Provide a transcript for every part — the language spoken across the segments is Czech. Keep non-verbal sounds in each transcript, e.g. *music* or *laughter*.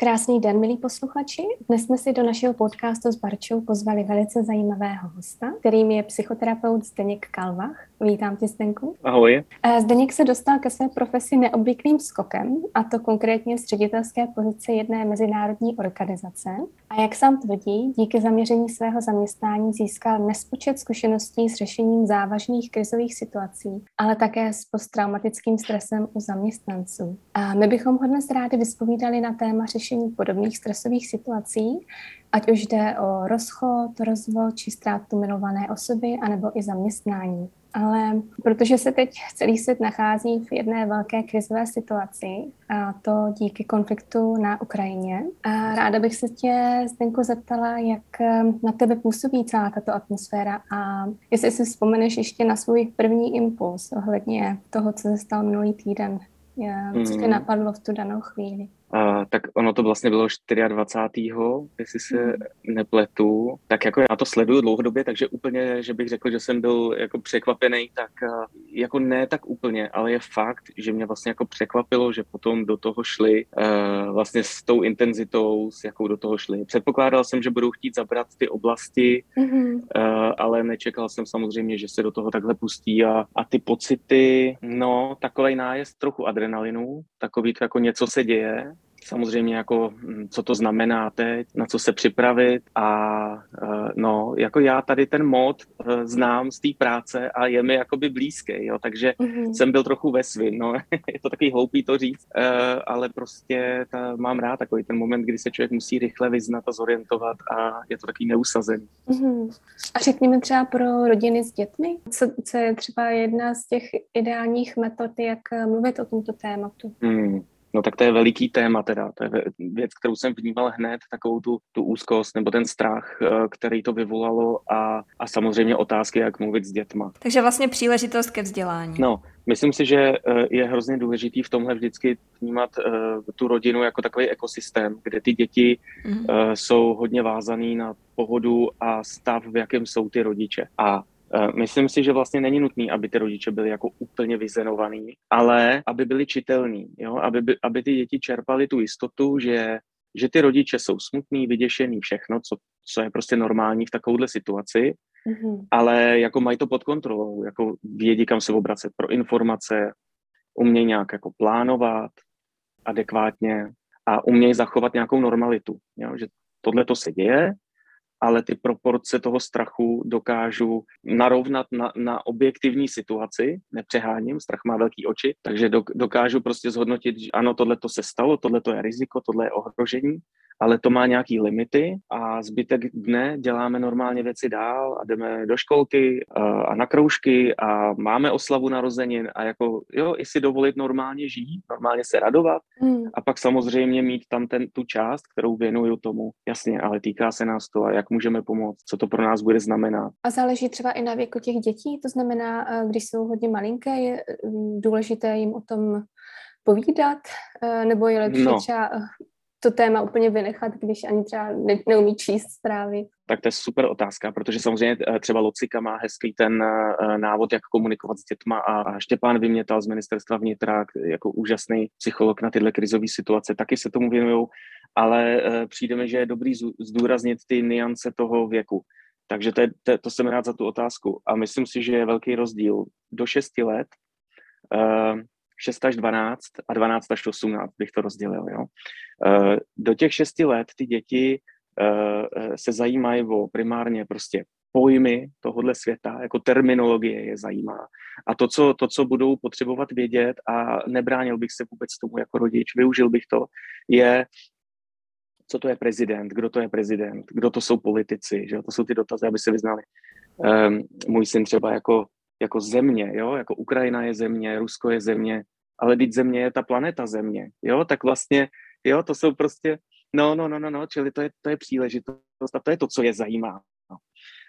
Krásný den, milí posluchači. Dnes jsme si do našeho podcastu s Barčou pozvali velice zajímavého hosta, kterým je psychoterapeut Zdeněk Kalvach. Vítám tě, Zdenku. Ahoj. Eh, Zdeněk se dostal ke své profesi neobvyklým skokem, a to konkrétně z ředitelské pozice jedné mezinárodní organizace. A jak sám tvrdí, díky zaměření svého zaměstnání získal nespočet zkušeností s řešením závažných krizových situací, ale také s posttraumatickým stresem u zaměstnanců. A my bychom ho dnes rádi vyspovídali na téma řešení podobných stresových situací, ať už jde o rozchod, rozvod či ztrátu milované osoby, anebo i zaměstnání ale protože se teď celý svět nachází v jedné velké krizové situaci, a to díky konfliktu na Ukrajině. A ráda bych se tě, Zdenko, zeptala, jak eh, na tebe působí celá tato atmosféra a jestli si vzpomeneš ještě na svůj první impuls ohledně toho, co se stalo minulý týden, co tě hmm. napadlo v tu danou chvíli. Uh, tak ono to vlastně bylo 24. jestli se mm. nepletu. Tak jako já to sleduju dlouhodobě, takže úplně, že bych řekl, že jsem byl jako překvapený, tak uh, jako ne tak úplně, ale je fakt, že mě vlastně jako překvapilo, že potom do toho šli uh, vlastně s tou intenzitou, s jakou do toho šli. Předpokládal jsem, že budou chtít zabrat ty oblasti, mm. uh, ale nečekal jsem samozřejmě, že se do toho takhle pustí a, a ty pocity, no, takový nájezd trochu adrenalinu, takový to jako něco se děje, samozřejmě jako, hm, co to znamená teď, na co se připravit a eh, no, jako já tady ten mod eh, znám z té práce a je mi jakoby blízký, jo, takže mm-hmm. jsem byl trochu ve svým, no, *laughs* je to takový hloupý to říct, eh, ale prostě ta, mám rád takový ten moment, kdy se člověk musí rychle vyznat a zorientovat a je to takový neusazený. Mm-hmm. A řekněme třeba pro rodiny s dětmi, co, co je třeba jedna z těch ideálních metod, jak mluvit o tomto tématu? Mm. No tak to je veliký téma teda, to je věc, kterou jsem vnímal hned, takovou tu, tu úzkost nebo ten strach, eh, který to vyvolalo a, a samozřejmě otázky, jak mluvit s dětma. Takže vlastně příležitost ke vzdělání. No, myslím si, že eh, je hrozně důležitý v tomhle vždycky vnímat uh, tu rodinu jako takový ekosystém, kde ty děti mm. uh, jsou hodně vázaný na pohodu a stav, v jakém jsou ty rodiče. A Eh, myslím si, že vlastně není nutný, aby ty rodiče byli jako úplně vyzenovaný, ale aby byli čitelní, jo? Aby, by, aby ty děti čerpali tu jistotu, že, že ty rodiče jsou smutný, vyděšený, všechno, co, co je prostě normální v takovéhle situaci, mm-hmm. ale jako mají to pod kontrolou, jako vědí, kam se obracet pro informace, umějí nějak jako plánovat adekvátně a umějí zachovat nějakou normalitu, jo? že tohle to se děje, ale ty proporce toho strachu dokážu narovnat na, na objektivní situaci, nepřeháním, strach má velký oči, takže dokážu prostě zhodnotit, že ano, tohle to se stalo, tohle to je riziko, tohle je ohrožení ale to má nějaký limity a zbytek dne děláme normálně věci dál a jdeme do školky a na kroužky a máme oslavu narozenin a jako jo, i si dovolit normálně žít, normálně se radovat hmm. a pak samozřejmě mít tam ten, tu část, kterou věnuju tomu, jasně, ale týká se nás to a jak můžeme pomoct, co to pro nás bude znamenat. A záleží třeba i na věku těch dětí, to znamená, když jsou hodně malinké, je důležité jim o tom povídat, nebo je lepší no. třeba to téma úplně vynechat, když ani třeba ne, neumí číst zprávy? Tak to je super otázka, protože samozřejmě eh, třeba Locika má hezký ten eh, návod, jak komunikovat s dětma a Štěpán Vymětal z ministerstva vnitra jako úžasný psycholog na tyhle krizové situace, taky se tomu věnují, ale eh, přijde mi, že je dobrý zdůraznit ty niance toho věku. Takže to, je, to, to jsem rád za tu otázku. A myslím si, že je velký rozdíl. Do 6 let 6 až 12 a 12 až 18 bych to rozdělil. Jo. Eh, do těch 6 let ty děti eh, se zajímají o primárně prostě pojmy tohohle světa, jako terminologie je zajímá. A to co, to, co budou potřebovat vědět, a nebránil bych se vůbec tomu jako rodič, využil bych to, je, co to je prezident, kdo to je prezident, kdo to jsou politici, že to jsou ty dotazy, aby se vyznali. Um, můj syn třeba jako jako země, jo, jako Ukrajina je země, Rusko je země, ale teď země je ta planeta země, jo, tak vlastně Jo, to jsou prostě, no, no, no, no, no, čili to je, to je příležitost a to je to, co je zajímá.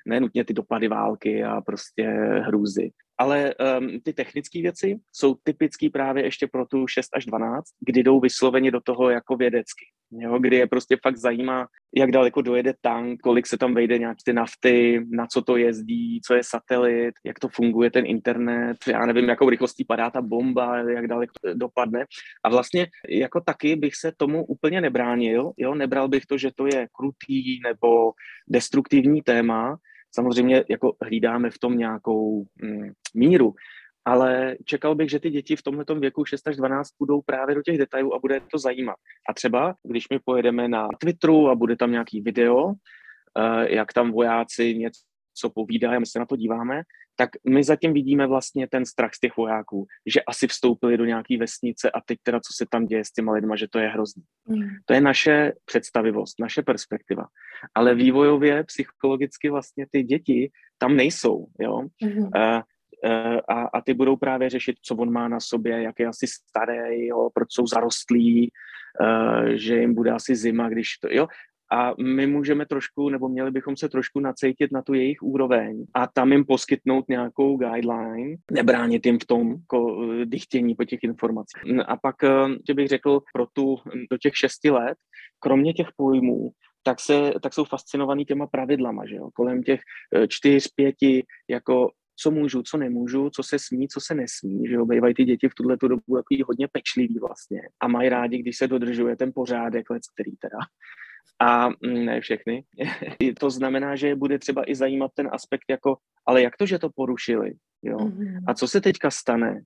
Ne nutně ty dopady války a prostě hrůzy. Ale um, ty technické věci jsou typické právě ještě pro tu 6 až 12, kdy jdou vysloveně do toho jako vědecky. Jo, kdy je prostě fakt zajímá, jak daleko dojede tank, kolik se tam vejde nějak ty nafty, na co to jezdí, co je satelit, jak to funguje ten internet, já nevím, jakou rychlostí padá ta bomba, jak daleko dopadne. A vlastně jako taky bych se tomu úplně nebránil, jo, nebral bych to, že to je krutý nebo destruktivní téma, Samozřejmě jako hlídáme v tom nějakou mm, míru, ale čekal bych, že ty děti v tomhle věku 6 až 12 budou právě do těch detailů a bude to zajímat. A třeba, když my pojedeme na Twitteru a bude tam nějaký video, eh, jak tam vojáci něco povídají a my se na to díváme, tak my zatím vidíme vlastně ten strach z těch vojáků, že asi vstoupili do nějaké vesnice a teď teda, co se tam děje s těma lidma, že to je hrozný. Mm. To je naše představivost, naše perspektiva. Ale vývojově, psychologicky vlastně ty děti tam nejsou, jo. Mm. A, a, a ty budou právě řešit, co on má na sobě, jak je asi starý, jo, proč jsou zarostlí, uh, že jim bude asi zima, když to, jo a my můžeme trošku, nebo měli bychom se trošku nacejtit na tu jejich úroveň a tam jim poskytnout nějakou guideline, nebránit jim v tom jako, dychtění po těch informacích. A pak, že bych řekl, pro tu do těch šesti let, kromě těch pojmů, tak, se, tak jsou fascinovaný těma pravidlama, že jo? kolem těch e, čtyř, pěti, jako co můžu, co nemůžu, co se smí, co se nesmí, že jo, bývají ty děti v tuhle dobu takový hodně pečlivý vlastně a mají rádi, když se dodržuje ten pořádek, let, který teda a mm, ne všechny. *laughs* to znamená, že bude třeba i zajímat ten aspekt jako, ale jak to, že to porušili, jo? Mm-hmm. A co se teďka stane?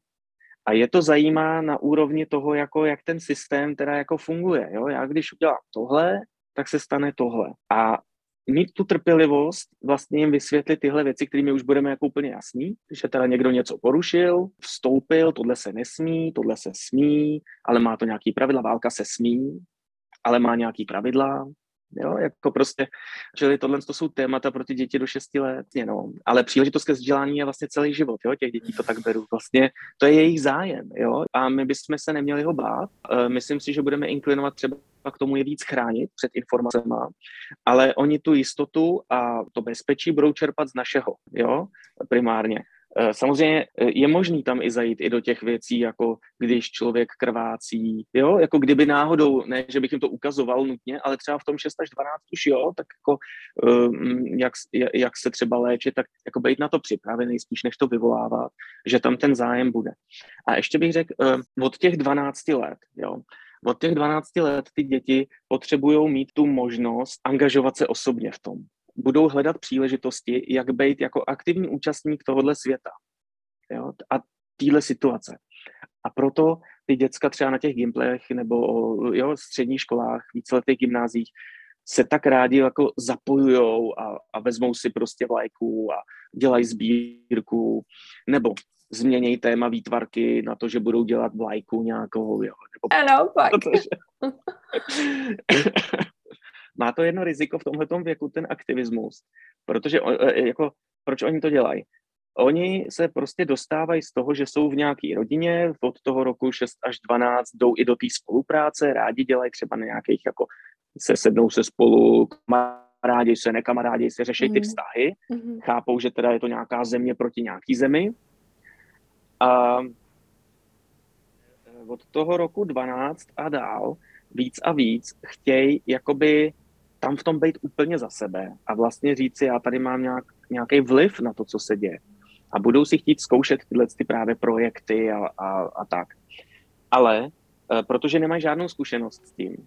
A je to zajímá na úrovni toho, jako jak ten systém teda jako funguje, jo? Já když udělám tohle, tak se stane tohle. A mít tu trpělivost, vlastně jim vysvětlit tyhle věci, kterými už budeme jako úplně jasný, že teda někdo něco porušil, vstoupil, tohle se nesmí, tohle se smí, ale má to nějaký pravidla, válka se smí, ale má nějaký pravidla, Jo, jako prostě, čili tohle to jsou témata pro ty děti do 6 let, no. ale příležitost ke vzdělání je vlastně celý život, jo, těch dětí to tak beru, vlastně to je jejich zájem, jo, a my bychom se neměli ho bát, e, myslím si, že budeme inklinovat třeba k tomu je víc chránit před informacemi, ale oni tu jistotu a to bezpečí budou čerpat z našeho, jo, primárně. Eh, samozřejmě eh, je možný tam i zajít i do těch věcí, jako když člověk krvácí, jo, jako kdyby náhodou, ne, že bych jim to ukazoval nutně, ale třeba v tom 6 až 12 už jo, tak jako um, jak, jak se třeba léčit, tak jako být na to připravený spíš, než to vyvolávat, že tam ten zájem bude. A ještě bych řekl, od těch 12 let, jo, od těch 12 let ty děti potřebují mít tu možnost angažovat se osobně v tom budou hledat příležitosti, jak být jako aktivní účastník tohohle světa jo, a téhle situace. A proto ty děcka třeba na těch gimplech nebo jo, středních školách, víceletých gymnázích se tak rádi jako zapojujou a, a vezmou si prostě vlajku a dělají sbírku, nebo změnějí téma výtvarky na to, že budou dělat vlajku nějakou, jo. Nebo, ano, pak. Protože, *laughs* má to jedno riziko v tomhle věku, ten aktivismus, protože e, jako, proč oni to dělají? Oni se prostě dostávají z toho, že jsou v nějaké rodině, od toho roku 6 až 12 jdou i do té spolupráce, rádi dělají třeba na nějakých, jako se sednou se spolu, kamarádi se, nekamarádi se, řeší ty mhm. vztahy, mm. chápou, že teda je to nějaká země proti nějaký zemi. A od toho roku 12 a dál víc a víc chtějí jakoby tam v tom být úplně za sebe a vlastně říct si, já tady mám nějak, nějaký vliv na to, co se děje. A budou si chtít zkoušet tyhle ty právě projekty a, a, a tak. Ale e, protože nemají žádnou zkušenost s tím,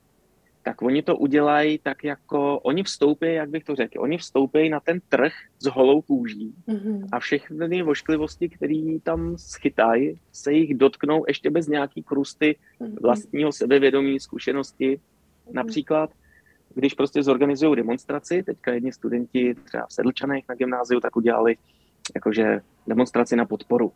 tak oni to udělají tak jako, oni vstoupí, jak bych to řekl, oni vstoupí na ten trh s holou kůží mm-hmm. a všechny vošklivosti, které tam schytají, se jich dotknou ještě bez nějaký krusty mm-hmm. vlastního sebevědomí, zkušenosti. Mm-hmm. Například když prostě zorganizují demonstraci, teďka jedni studenti třeba v Sedlčanech na gymnáziu, tak udělali jakože demonstraci na podporu.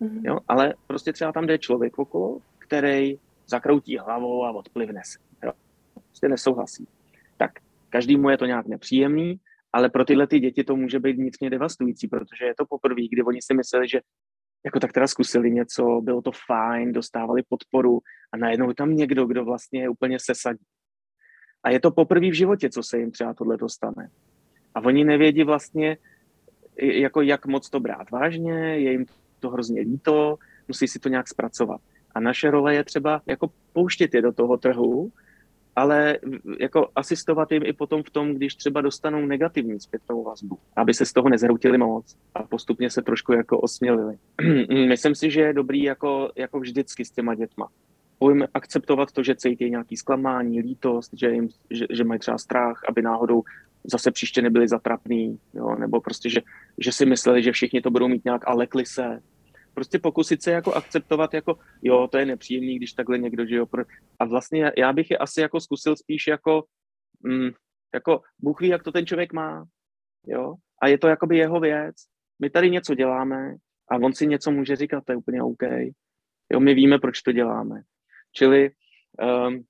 Mm-hmm. Jo? Ale prostě třeba tam jde člověk okolo, který zakroutí hlavou a odplivne se. Jo? Prostě nesouhlasí. Tak každému je to nějak nepříjemný, ale pro tyhle ty děti to může být vnitřně devastující, protože je to poprvé, kdy oni si mysleli, že jako tak teda zkusili něco, bylo to fajn, dostávali podporu a najednou tam někdo, kdo vlastně úplně sesadí. A je to poprvé v životě, co se jim třeba tohle dostane. A oni nevědí vlastně, jako jak moc to brát vážně, je jim to hrozně líto, musí si to nějak zpracovat. A naše role je třeba jako pouštět je do toho trhu, ale jako asistovat jim i potom v tom, když třeba dostanou negativní zpětnou vazbu, aby se z toho nezhroutili moc a postupně se trošku jako osmělili. *clears throat* Myslím si, že je dobrý jako, jako vždycky s těma dětma. Pojďme akceptovat to, že cítí nějaký zklamání, lítost, že, jim, že, že mají třeba strach, aby náhodou zase příště nebyli zatrapný, jo, nebo prostě, že, že si mysleli, že všichni to budou mít nějak a lekli se, prostě pokusit se jako akceptovat, jako jo, to je nepříjemný, když takhle někdo, že jo. A vlastně já bych je asi jako zkusil spíš jako, mm, jako Bůh ví, jak to ten člověk má, jo. A je to jakoby jeho věc. My tady něco děláme a on si něco může říkat, to je úplně OK. Jo, my víme, proč to děláme. Čili um,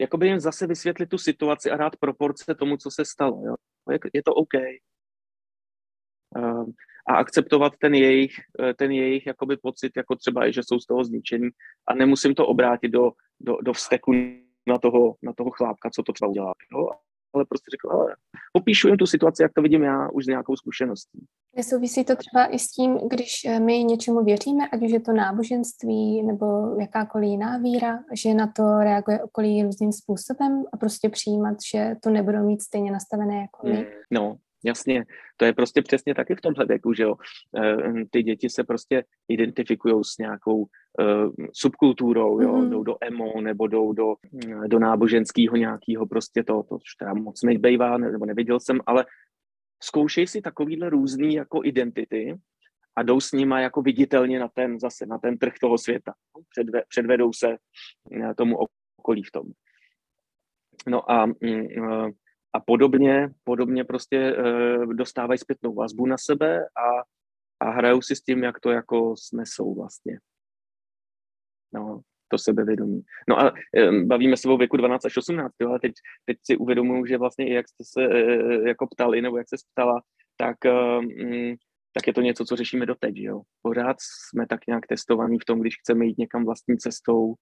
jakoby jim zase vysvětlit tu situaci a dát proporce tomu, co se stalo. Jo. Je, to OK. Um, a akceptovat ten jejich, eh, ten jejich jakoby pocit, jako třeba i, že jsou z toho zničený a nemusím to obrátit do, do, do vzteku na toho, na toho chlápka, co to třeba udělá. Jo? Ale prostě řekl, ale popíšu jim tu situaci, jak to vidím já, už s nějakou zkušeností. Nesouvisí to třeba i s tím, když eh, my něčemu věříme, ať už je to náboženství nebo jakákoliv jiná víra, že na to reaguje okolí různým způsobem a prostě přijímat, že to nebudou mít stejně nastavené jako my. Hmm, no, Jasně, to je prostě přesně taky v tomhle věku, že jo. Eh, ty děti se prostě identifikují s nějakou uh, subkulturou, jo, mm. jdou do emo nebo jdou do, do náboženského nějakého prostě to, to už teda moc nebejvá, nebo neviděl jsem, ale zkoušej si takovýhle různý jako identity a jdou s nima jako viditelně na ten zase, na ten trh toho světa. Předve, předvedou se eh, tomu okolí v tom. No a uh, a podobně, podobně prostě uh, dostávají zpětnou vazbu na sebe a, a hrajou si s tím, jak to jako snesou vlastně. No, to sebevědomí. No a um, bavíme se o věku 12 až 18, jo, ale teď, teď si uvědomuji, že vlastně i jak jste se uh, jako ptali, nebo jak se ptala, tak, um, tak je to něco, co řešíme doteď, jo. Pořád jsme tak nějak testovaní v tom, když chceme jít někam vlastní cestou,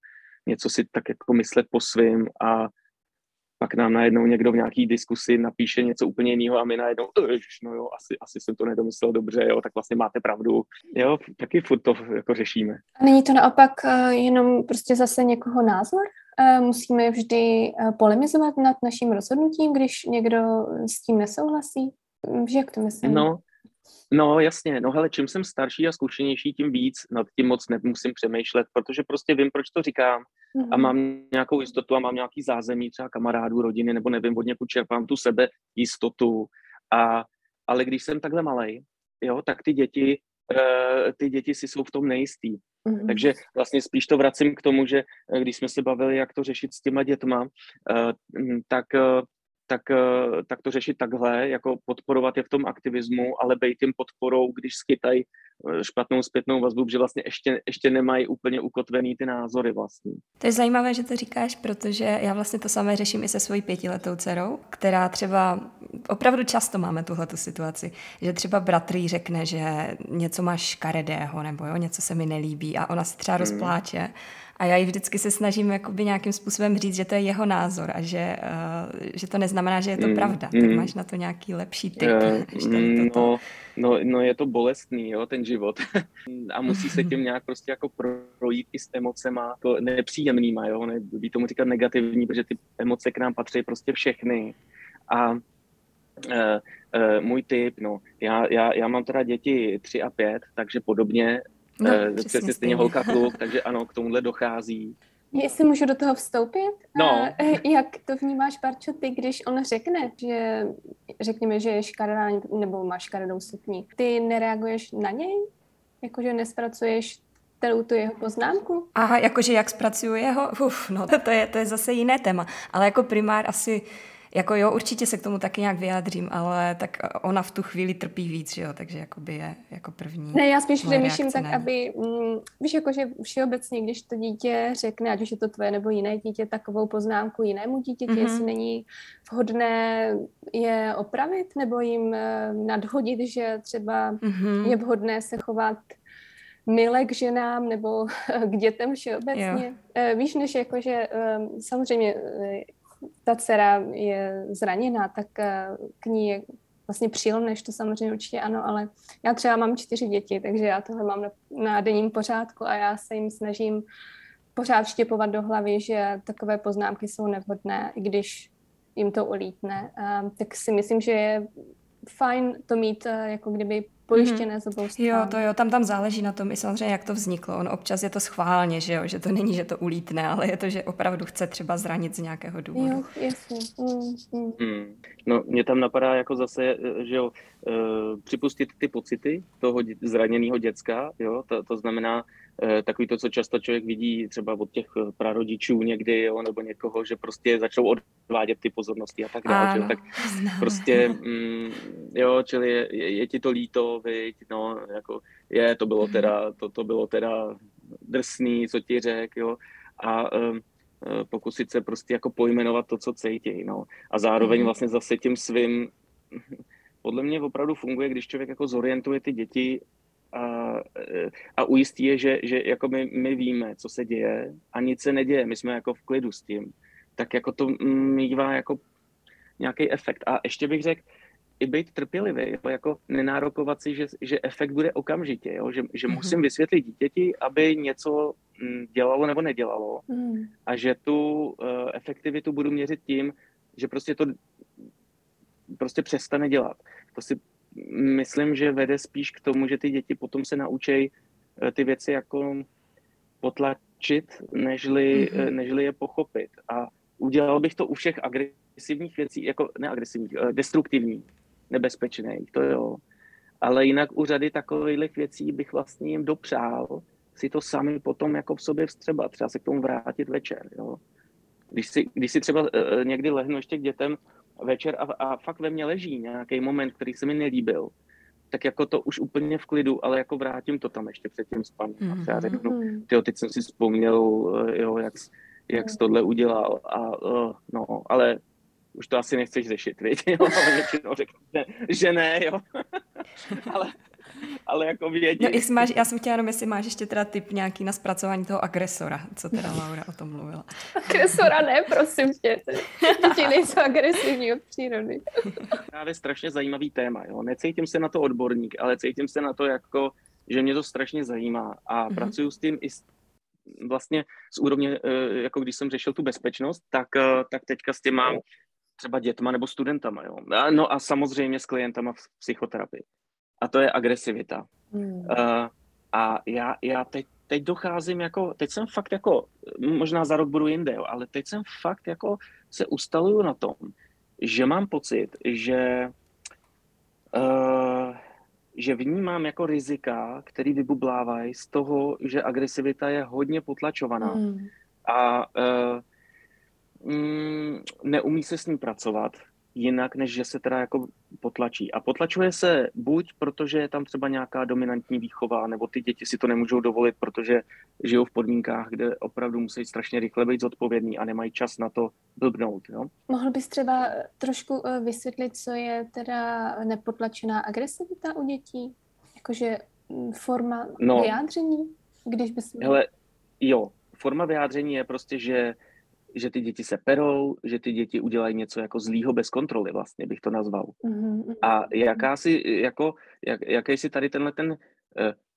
něco si tak jako myslet po svým a pak nám najednou někdo v nějaký diskusi napíše něco úplně jiného a my najednou, ježiš, no jo, asi, asi jsem to nedomyslel dobře, jo, tak vlastně máte pravdu. Jo, taky furt to jako řešíme. A není to naopak uh, jenom prostě zase někoho názor? Uh, musíme vždy polemizovat nad naším rozhodnutím, když někdo s tím nesouhlasí? Že jak to myslím? No, No jasně, no hele, čím jsem starší a zkušenější, tím víc nad tím moc nemusím přemýšlet, protože prostě vím, proč to říkám mm-hmm. a mám nějakou jistotu a mám nějaký zázemí, třeba kamarádů, rodiny, nebo nevím, od někud čerpám tu sebe jistotu. A, ale když jsem takhle malý, jo, tak ty děti, uh, ty děti si jsou v tom nejistý. Mm-hmm. Takže vlastně spíš to vracím k tomu, že eh, když jsme se bavili, jak to řešit s těma dětma, uh, tak uh, tak, eh, tak to řešit takhle, jako podporovat je v tom aktivismu, ale být tím podporou, když skytají eh, špatnou zpětnou vazbu, že vlastně ještě, ještě nemají úplně ukotvený ty názory vlastně. To je zajímavé, že to říkáš, protože já vlastně to samé řeším i se svojí pětiletou dcerou, která třeba opravdu často máme tuhle situaci, že třeba bratr řekne, že něco máš škaredého nebo jo, něco se mi nelíbí a ona se třeba hmm. rozpláče a já jí vždycky se snažím jakoby nějakým způsobem říct, že to je jeho názor a že, uh, že to neznamená, že je to mm, pravda. Mm, tak máš na to nějaký lepší tip? Uh, no, no, no je to bolestný, jo, ten život. *laughs* a musí se tím nějak prostě jako projít i s emocema, to nepříjemnýma, jo, nebudí tomu říkat negativní, protože ty emoce k nám patří prostě všechny. A uh, uh, můj tip, no, já, já, já mám teda děti 3 a 5, takže podobně No, uh, přesně stejně holka kluk, *laughs* takže ano, k tomuhle dochází. Jestli můžu do toho vstoupit? No. Uh, jak to vnímáš, Barčo, ty, když on řekne, že řekněme, že je škaredá nebo má škaredou sukni, ty nereaguješ na něj? Jakože nespracuješ celou tu jeho poznámku? Aha, jakože jak zpracuju jeho? Uf, no to je, to je zase jiné téma. Ale jako primár asi jako jo, určitě se k tomu taky nějak vyjádřím, ale tak ona v tu chvíli trpí víc, že jo, takže jakoby je jako první. Ne, já spíš přemýšlím tak, aby, mm, víš, jakože všeobecně, když to dítě řekne, ať už je to tvoje nebo jiné dítě, takovou poznámku jinému dítěti, mm-hmm. jestli není vhodné je opravit nebo jim eh, nadhodit, že třeba mm-hmm. je vhodné se chovat mile k ženám nebo *laughs* k dětem všeobecně. Jo. Víš, než jako, že samozřejmě ta dcera je zraněná, tak k ní je vlastně příjemné, to samozřejmě určitě ano, ale já třeba mám čtyři děti, takže já tohle mám na, denním pořádku a já se jim snažím pořád štěpovat do hlavy, že takové poznámky jsou nevhodné, i když jim to ulítne. Tak si myslím, že je fajn to mít uh, jako kdyby pojištěné mm-hmm. z obou stran. Jo, to jo, tam tam záleží na tom i samozřejmě, jak to vzniklo. On občas je to schválně, že jo, že to není, že to ulítne, ale je to, že opravdu chce třeba zranit z nějakého důvodu. Jo, jasně. Mm, mm. Mm. No, mě tam napadá jako zase, že jo, uh, připustit ty pocity toho zraněného děcka, jo, to, to znamená, Eh, takový to, co často člověk vidí třeba od těch eh, prarodičů někdy, jo, nebo někoho, že prostě začnou odvádět ty pozornosti a tak dále. tak *laughs* známe. prostě, mm, jo, čili je, je, je, ti to líto, viď, no, jako je, to bylo mhm. teda, to, to bylo teda drsný, co ti řek, jo, a um, pokusit se prostě jako pojmenovat to, co cítí, no. A zároveň mhm. vlastně zase tím svým, *laughs* podle mě opravdu funguje, když člověk jako zorientuje ty děti a, a ujistí je, že, že jako my, my víme, co se děje a nic se neděje, my jsme jako v klidu s tím, tak jako to mývá jako nějaký efekt. A ještě bych řekl, i být trpělivý, jo, jako nenárokovat si, že, že efekt bude okamžitě, jo, že, že mm-hmm. musím vysvětlit dítěti, aby něco mm, dělalo nebo nedělalo mm. a že tu uh, efektivitu budu měřit tím, že prostě to prostě přestane dělat. To si myslím, že vede spíš k tomu, že ty děti potom se naučí eh, ty věci jako potlačit, nežli, mm-hmm. nežli je pochopit. A udělal bych to u všech agresivních věcí, jako neagresivních, eh, destruktivních, nebezpečných, to jo. Ale jinak u řady takových věcí bych vlastně jim dopřál si to sami potom jako v sobě vstřebat, třeba se k tomu vrátit večer, jo. Když si, když si třeba někdy lehnu ještě k dětem večer a, a fakt ve mně leží nějaký moment, který se mi nelíbil, tak jako to už úplně v klidu, ale jako vrátím to tam ještě před tím spaním. Mm-hmm. A já řeknu, mhm. tyjo, teď jsem si vzpomněl, eh, jo, jak, jak jsi tohle udělal a uh, no, ale už to asi nechceš řešit, víš? *laughs* Jo, ale většinou řeknu, že ne, jo. *laughs* ale, ale jako vědí. No, jestli máš, já jsem chtěla jenom, jestli máš ještě teda typ nějaký na zpracování toho agresora, co teda Laura o tom mluvila. Agresora ne, prosím tě. Děti nejsou agresivní od přírody. Právě strašně zajímavý téma, jo. Necítím se na to odborník, ale cítím se na to jako, že mě to strašně zajímá a mm-hmm. pracuju s tím i s, vlastně z úrovně, eh, jako když jsem řešil tu bezpečnost, tak, eh, tak teďka s těma třeba dětma nebo studentama, jo. No a samozřejmě s klientama v psychoterapii a to je agresivita. Hmm. Uh, a já, já teď, teď docházím jako, teď jsem fakt jako, možná za rok budu jinde, jo, ale teď jsem fakt jako se ustaluju na tom, že mám pocit, že uh, že vnímám jako rizika, který vybublávají z toho, že agresivita je hodně potlačovaná. Hmm. A uh, mm, neumí se s ní pracovat jinak, než že se teda jako potlačí. A potlačuje se buď protože je tam třeba nějaká dominantní výchova, nebo ty děti si to nemůžou dovolit, protože žijou v podmínkách, kde opravdu musí strašně rychle být zodpovědní a nemají čas na to blbnout. Jo? Mohl bys třeba trošku eh, vysvětlit, co je teda nepotlačená agresivita u dětí? Jakože mm, forma no, vyjádření? Když bys... Hele, jo, forma vyjádření je prostě, že že ty děti se perou, že ty děti udělají něco jako zlýho bez kontroly, vlastně bych to nazval. Mm-hmm. A jaká si, jako, jak, jaký si tady tenhle ten uh,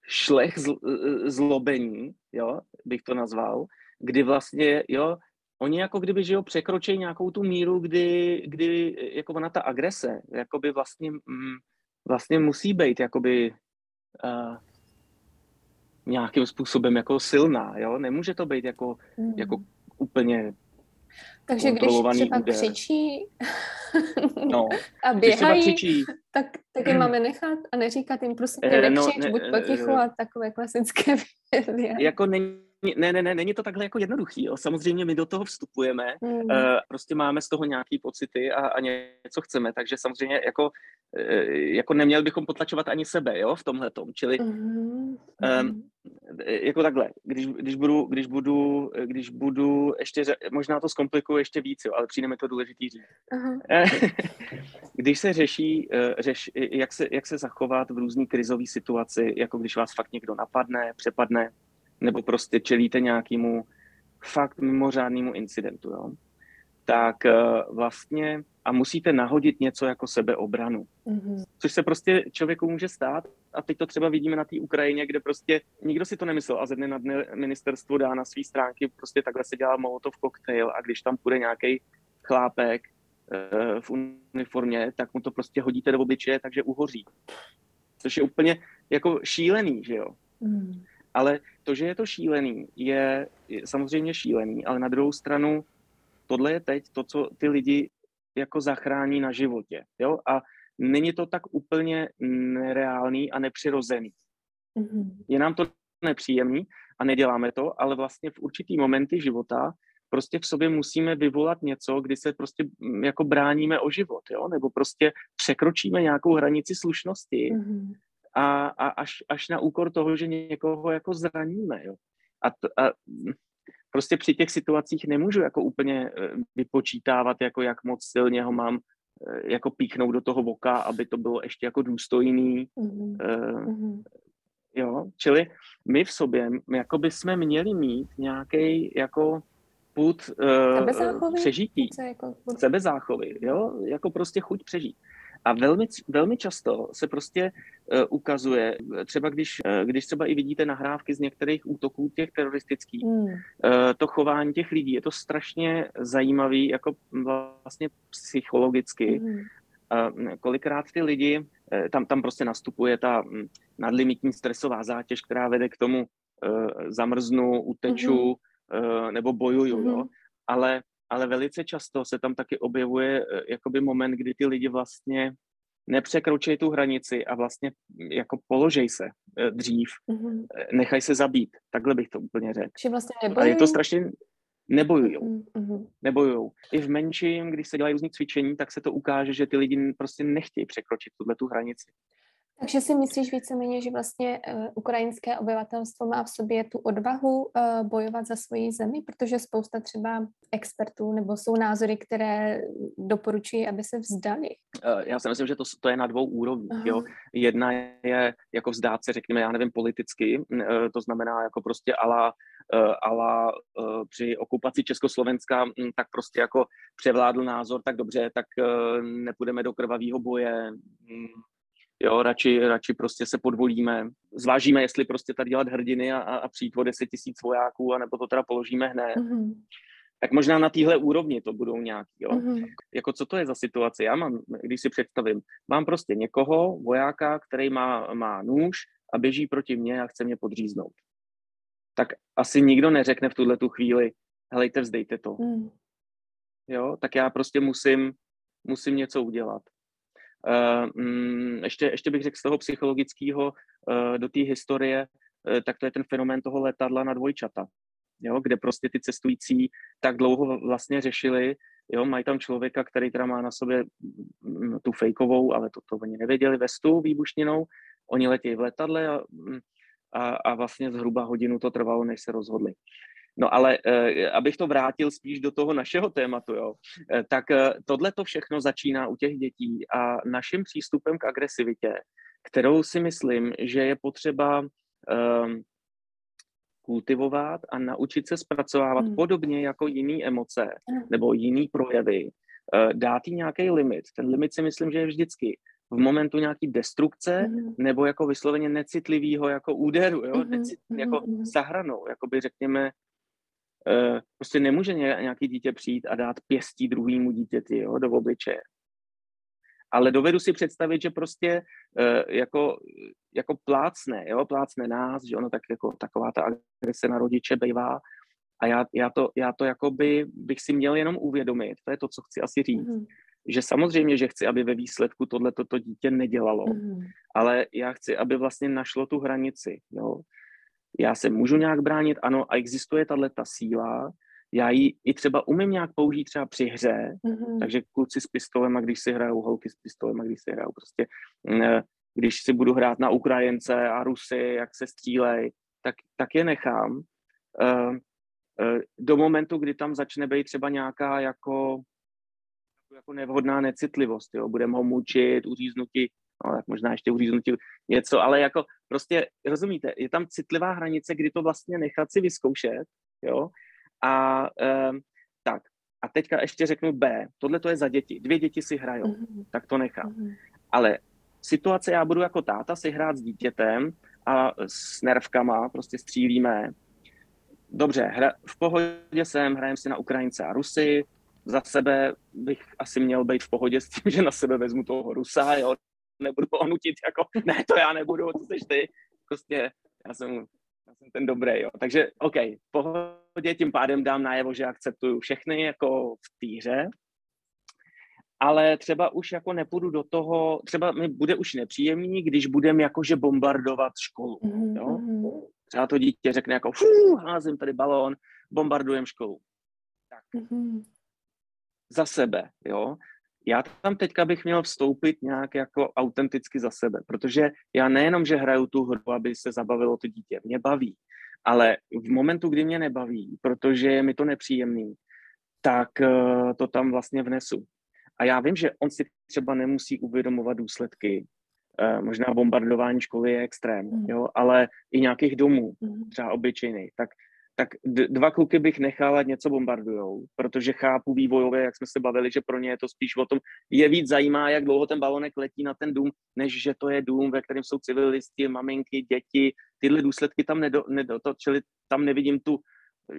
šlech zl, uh, zlobení, jo, bych to nazval, kdy vlastně, jo, oni jako kdyby, že jo, překročí nějakou tu míru, kdy, kdy jako ona ta agrese, jakoby vlastně, mm, vlastně musí být, jakoby uh, nějakým způsobem jako silná, jo, nemůže to být jako, mm. jako úplně takže když třeba úder. křičí *laughs* no, *laughs* a běhají, křičí, tak, tak je máme nechat a neříkat jim prostě eh, nekřič, no, ne, buď potichu eh, a takové klasické *laughs* věci. Jako není ne, ne, ne, není to takhle jako jednoduchý. Jo. Samozřejmě my do toho vstupujeme, mm. uh, prostě máme z toho nějaký pocity a, a něco chceme, takže samozřejmě jako, uh, jako neměli bychom potlačovat ani sebe, jo, v tomhle tom. Čili mm. um, jako takhle, když, když, budu, když, budu, když budu ještě, možná to zkomplikuju ještě víc, jo, ale přijde mi to důležitý říct. Uh-huh. *laughs* když se řeší, řeš, jak, se, jak se zachovat v různý krizové situaci, jako když vás fakt někdo napadne, přepadne, nebo prostě čelíte nějakému fakt mimořádnému incidentu, jo, tak uh, vlastně a musíte nahodit něco jako sebeobranu. Mm-hmm. Což se prostě člověku může stát a teď to třeba vidíme na té Ukrajině, kde prostě nikdo si to nemyslel a ze dne na dne ministerstvo dá na své stránky, prostě takhle se dělá molotov koktejl a když tam půjde nějaký chlápek uh, v uniformě, tak mu to prostě hodíte do obličeje, takže uhoří. Což je úplně jako šílený, že jo. Mm. Ale to, že je to šílený, je, je samozřejmě šílený, ale na druhou stranu tohle je teď to, co ty lidi jako zachrání na životě. Jo? A není to tak úplně nereálný a nepřirozený. Mm-hmm. Je nám to nepříjemný a neděláme to, ale vlastně v určitý momenty života prostě v sobě musíme vyvolat něco, kdy se prostě mm, jako bráníme o život, jo? nebo prostě překročíme nějakou hranici slušnosti mm-hmm a, a až, až na úkor toho, že někoho jako zraníme. Jo. A, t, a prostě při těch situacích nemůžu jako úplně eh, vypočítávat, jako jak moc silně ho mám eh, jako píchnout do toho voka, aby to bylo ještě jako důstojný. Mm-hmm. Uh, jo, čili my v sobě, jako by jsme měli mít nějaký jako put uh, přežití. Jako Sebezáchovy, jo, jako prostě chuť přežít. A velmi, velmi často se prostě uh, ukazuje, třeba když, uh, když třeba i vidíte nahrávky z některých útoků těch teroristických, mm. uh, to chování těch lidí, je to strašně zajímavý, jako vlastně psychologicky. Mm. Uh, kolikrát ty lidi, uh, tam, tam prostě nastupuje ta um, nadlimitní stresová zátěž, která vede k tomu uh, zamrznu, uteču mm. nebo bojuju, mm. jo. Ale ale velice často se tam taky objevuje eh, jakoby moment, kdy ty lidi vlastně nepřekročí tu hranici a vlastně jako položej se eh, dřív, mm-hmm. nechaj se zabít. Takhle bych to úplně řekl. Že vlastně nebojují? A je to strašně... Nebojujou. Mm-hmm. Nebojujou. I v menším, když se dělají různý cvičení, tak se to ukáže, že ty lidi prostě nechtějí překročit tuhle tu hranici. Takže si myslíš víceméně, že vlastně uh, ukrajinské obyvatelstvo má v sobě tu odvahu uh, bojovat za svoji zemi, protože spousta třeba expertů nebo jsou názory, které doporučují, aby se vzdali? Uh, já si myslím, že to, to je na dvou úrovních. Jo. Jedna je jako vzdát se, řekněme, já nevím, politicky, to znamená jako prostě ala, ala uh, při okupaci Československa, um, tak prostě jako převládl názor, tak dobře, tak nepůjdeme do krvavého boje, um, jo, radši, radši prostě se podvolíme, zvážíme, jestli prostě tady dělat hrdiny a, a přijít o 10 tisíc vojáků, anebo to teda položíme hned. Mm-hmm. Tak možná na téhle úrovni to budou nějaký, jo. Mm-hmm. Jako co to je za situace? Já mám, když si představím, mám prostě někoho, vojáka, který má, má nůž a běží proti mně a chce mě podříznout. Tak asi nikdo neřekne v tuhle tu chvíli, helejte, vzdejte to. Mm. Jo, tak já prostě musím, musím něco udělat. Uh, ještě, ještě bych řekl z toho psychologického uh, do té historie, uh, tak to je ten fenomén toho letadla na dvojčata, jo, kde prostě ty cestující tak dlouho vlastně řešili, jo, mají tam člověka, který teda má na sobě mm, tu fejkovou, ale to, to oni nevěděli, vestu výbušninou, oni letějí v letadle a, mm, a, a vlastně zhruba hodinu to trvalo, než se rozhodli. No ale eh, abych to vrátil spíš do toho našeho tématu, jo, eh, tak eh, tohle to všechno začíná u těch dětí a naším přístupem k agresivitě, kterou si myslím, že je potřeba um, kultivovat a naučit se zpracovávat hmm. podobně jako jiný emoce nebo jiný projevy, dát jí nějaký limit. Ten limit si myslím, že je vždycky v momentu nějaký destrukce mm-hmm. nebo jako vysloveně necitlivého jako úderu, jo? Mm-hmm. Necit, jako mm-hmm. zahranou, jako by řekněme prostě nemůže nějaký dítě přijít a dát pěstí druhému dítěti jo, do obličeje. Ale dovedu si představit, že prostě uh, jako, jako plácne, jo, plácne nás, že ono tak jako taková ta agrese na rodiče bývá a já, já to, já to jakoby bych si měl jenom uvědomit, to je to, co chci asi říct, mm. že samozřejmě, že chci, aby ve výsledku tohle toto dítě nedělalo, mm. ale já chci, aby vlastně našlo tu hranici, jo, já se můžu nějak bránit, ano, a existuje tahle ta síla, já ji i třeba umím nějak použít třeba při hře, mm-hmm. takže kluci s pistolem, a když si hrajou, holky s pistolem, a když si hrajou prostě, mm, když si budu hrát na Ukrajince a Rusy, jak se střílej, tak, tak je nechám. Uh, uh, do momentu, kdy tam začne být třeba nějaká jako, jako nevhodná necitlivost, jo, budeme ho mučit, uříznutí, no tak možná ještě uříznutí něco, ale jako prostě, rozumíte, je tam citlivá hranice, kdy to vlastně nechat si vyzkoušet, jo, a um, tak, a teďka ještě řeknu B, tohle to je za děti, dvě děti si hrajou, mm-hmm. tak to nechám. Mm-hmm. Ale situace, já budu jako táta si hrát s dítětem a s nervkama, prostě střílíme. Dobře, hra, v pohodě jsem, hrajem si na Ukrajince a Rusy, za sebe bych asi měl být v pohodě s tím, že na sebe vezmu toho Rusa, jo, nebudu ho nutit jako, *laughs* ne, to já nebudu, to jsi ty, prostě já jsem, já jsem ten dobrý, jo. Takže OK, v pohodě tím pádem dám najevo, že akceptuju všechny jako v týře, ale třeba už jako nepůjdu do toho, třeba mi bude už nepříjemný, když budem jakože bombardovat školu, jo. Mm-hmm. Třeba to dítě řekne jako, fů, házím tady balón, bombardujem školu. Tak. Mm-hmm. Za sebe, jo. Já tam teďka bych měl vstoupit nějak jako autenticky za sebe, protože já nejenom, že hraju tu hru, aby se zabavilo to dítě, mě baví, ale v momentu, kdy mě nebaví, protože je mi to nepříjemný, tak uh, to tam vlastně vnesu. A já vím, že on si třeba nemusí uvědomovat důsledky. Uh, možná bombardování školy je extrém, mm. jo, ale i nějakých domů, mm. třeba obyčejných. Tak, tak dva kluky bych nechala něco bombardujou, protože chápu vývojově, jak jsme se bavili, že pro ně je to spíš o tom, je víc zajímá, jak dlouho ten balonek letí na ten dům, než že to je dům, ve kterém jsou civilisti, maminky, děti. Tyhle důsledky tam nedo, nedotočili, tam nevidím tu,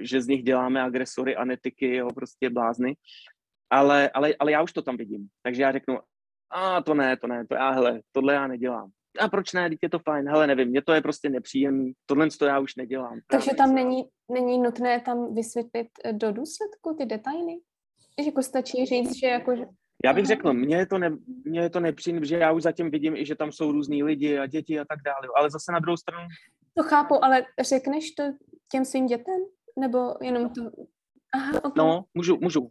že z nich děláme agresory, anetiky, jo, prostě blázny ale, ale, ale já už to tam vidím. Takže já řeknu, a to ne, to ne, to já, hele, tohle já nedělám. A proč ne, je to fajn, hele, nevím, mě to je prostě nepříjemný, tohle to já už nedělám. Takže tam není, není nutné tam vysvětlit eh, do důsledku ty detaily? Že jako stačí říct, že jako... Já bych řekl, mně je to, ne, mně je to nepříjemné, že já už zatím vidím i, že tam jsou různí lidi a děti a tak dále, ale zase na druhou stranu... To chápu, ale řekneš to těm svým dětem? Nebo jenom to... Aha, okay. No, můžu, můžu.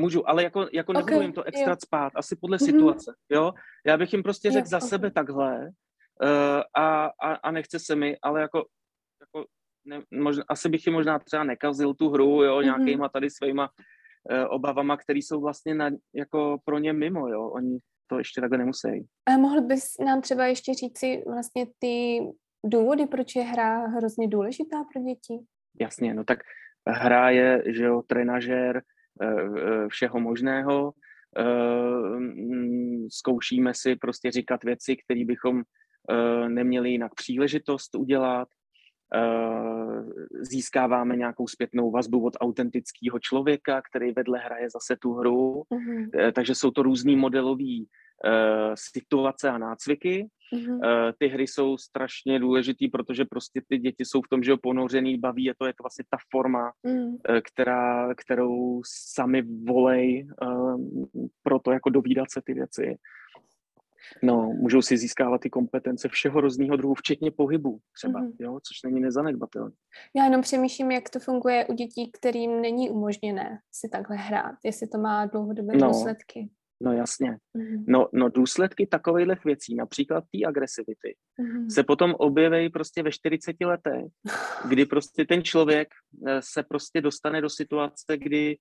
Můžu, ale jako, jako okay, nebudu jim to extra jo. spát, asi podle mm-hmm. situace, jo. Já bych jim prostě řekl za okay. sebe takhle uh, a, a, a nechce se mi, ale jako, jako ne, možná, asi bych jim možná třeba nekazil tu hru, jo, mm-hmm. nějakýma tady svýma uh, obavama, které jsou vlastně na, jako pro ně mimo, jo. Oni to ještě takhle nemusí. A mohl bys nám třeba ještě říct si vlastně ty důvody, proč je hra hrozně důležitá pro děti? Jasně, no tak hra je, že jo, trenažér, všeho možného. Eh, mm, zkoušíme si prostě říkat věci, které bychom eh, neměli jinak příležitost udělat. Získáváme nějakou zpětnou vazbu od autentického člověka, který vedle hraje zase tu hru. Mm-hmm. Takže jsou to různý modelové situace a nácviky. Mm-hmm. Ty hry jsou strašně důležitý, protože prostě ty děti jsou v tom, že ho ponořený, baví je to, je to vlastně ta forma, mm. která, kterou sami volej um, pro to jako dovídat se ty věci. No, můžou si získávat ty kompetence všeho různého druhu, včetně pohybu třeba, mm-hmm. jo, což není nezanedbatelné. Já jenom přemýšlím, jak to funguje u dětí, kterým není umožněné si takhle hrát, jestli to má dlouhodobé no, důsledky. No jasně. Mm-hmm. No, no důsledky takových věcí, například té agresivity, mm-hmm. se potom objeví prostě ve 40 letech, kdy prostě ten člověk eh, se prostě dostane do situace, kdy,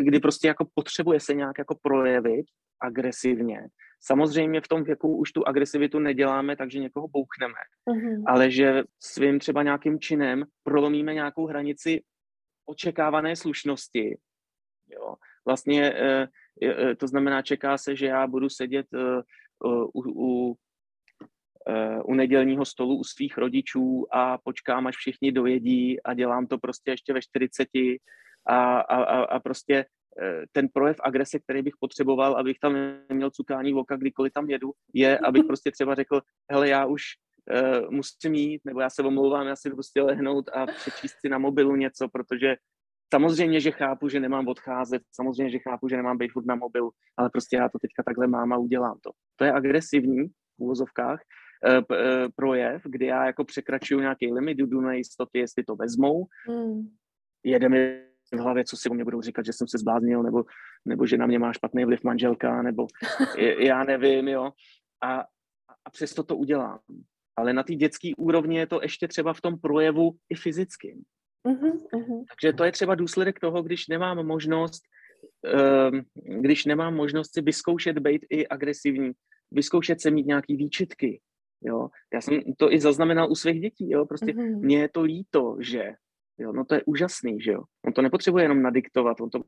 kdy prostě jako potřebuje se nějak jako projevit agresivně. Samozřejmě v tom věku už tu agresivitu neděláme, takže někoho bouchneme, mm-hmm. ale že svým třeba nějakým činem prolomíme nějakou hranici očekávané slušnosti. Jo. Vlastně eh, to znamená, čeká se, že já budu sedět e, u, u, e, u nedělního stolu u svých rodičů a počkám, až všichni dojedí a dělám to prostě ještě ve 40 a, a, a prostě ten projev agrese, který bych potřeboval, abych tam neměl cukání v oka, kdykoliv tam jedu, je, abych prostě třeba řekl, hele, já už uh, musím jít, nebo já se omlouvám, já si prostě lehnout a přečíst si na mobilu něco, protože Samozřejmě, že chápu, že nemám odcházet, samozřejmě, že chápu, že nemám být furt na mobilu, ale prostě já to teďka takhle mám a udělám to. To je agresivní v úvozovkách, uh, projev, kdy já jako překračuju nějaký limit, jdu na jistoty, jestli to vezmou, mm. jede mi v hlavě, co si o mě budou říkat, že jsem se zbláznil, nebo, nebo že na mě má špatný vliv manželka, nebo já nevím, jo. A, a přesto to udělám. Ale na té dětské úrovni je to ještě třeba v tom projevu i fyzickým. Uh-huh. Takže to je třeba důsledek toho, když nemám možnost, uh, když nemám možnost si vyzkoušet být i agresivní, vyzkoušet se mít nějaký výčitky. Jo? Já jsem to i zaznamenal u svých dětí. Jo? Prostě uh-huh. mně je to líto, že Jo, no to je úžasný, že jo. On to nepotřebuje jenom nadiktovat, on to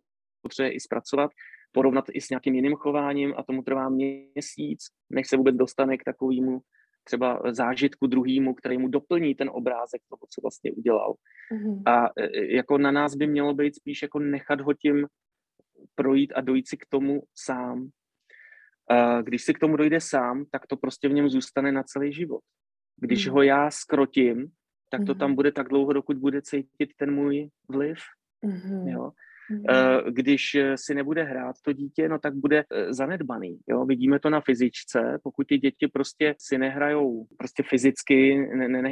potřebuje i zpracovat, porovnat i s nějakým jiným chováním a tomu trvá měsíc, než se vůbec dostane k takovému třeba zážitku druhýmu, který mu doplní ten obrázek toho, co vlastně udělal. Mm-hmm. A e, e, jako na nás by mělo být spíš jako nechat ho tím projít a dojít si k tomu sám. A když si k tomu dojde sám, tak to prostě v něm zůstane na celý život. Když mm-hmm. ho já skrotím, tak to tam mhm. bude tak dlouho, dokud bude cítit ten můj vliv. Mm-hmm. Jo? Mm-hmm. Když eh, si nebude hrát to dítě, no tak bude eh, zanedbaný. Jo? Vidíme to na fyzičce, pokud ty děti prostě si nehrajou prostě fyzicky,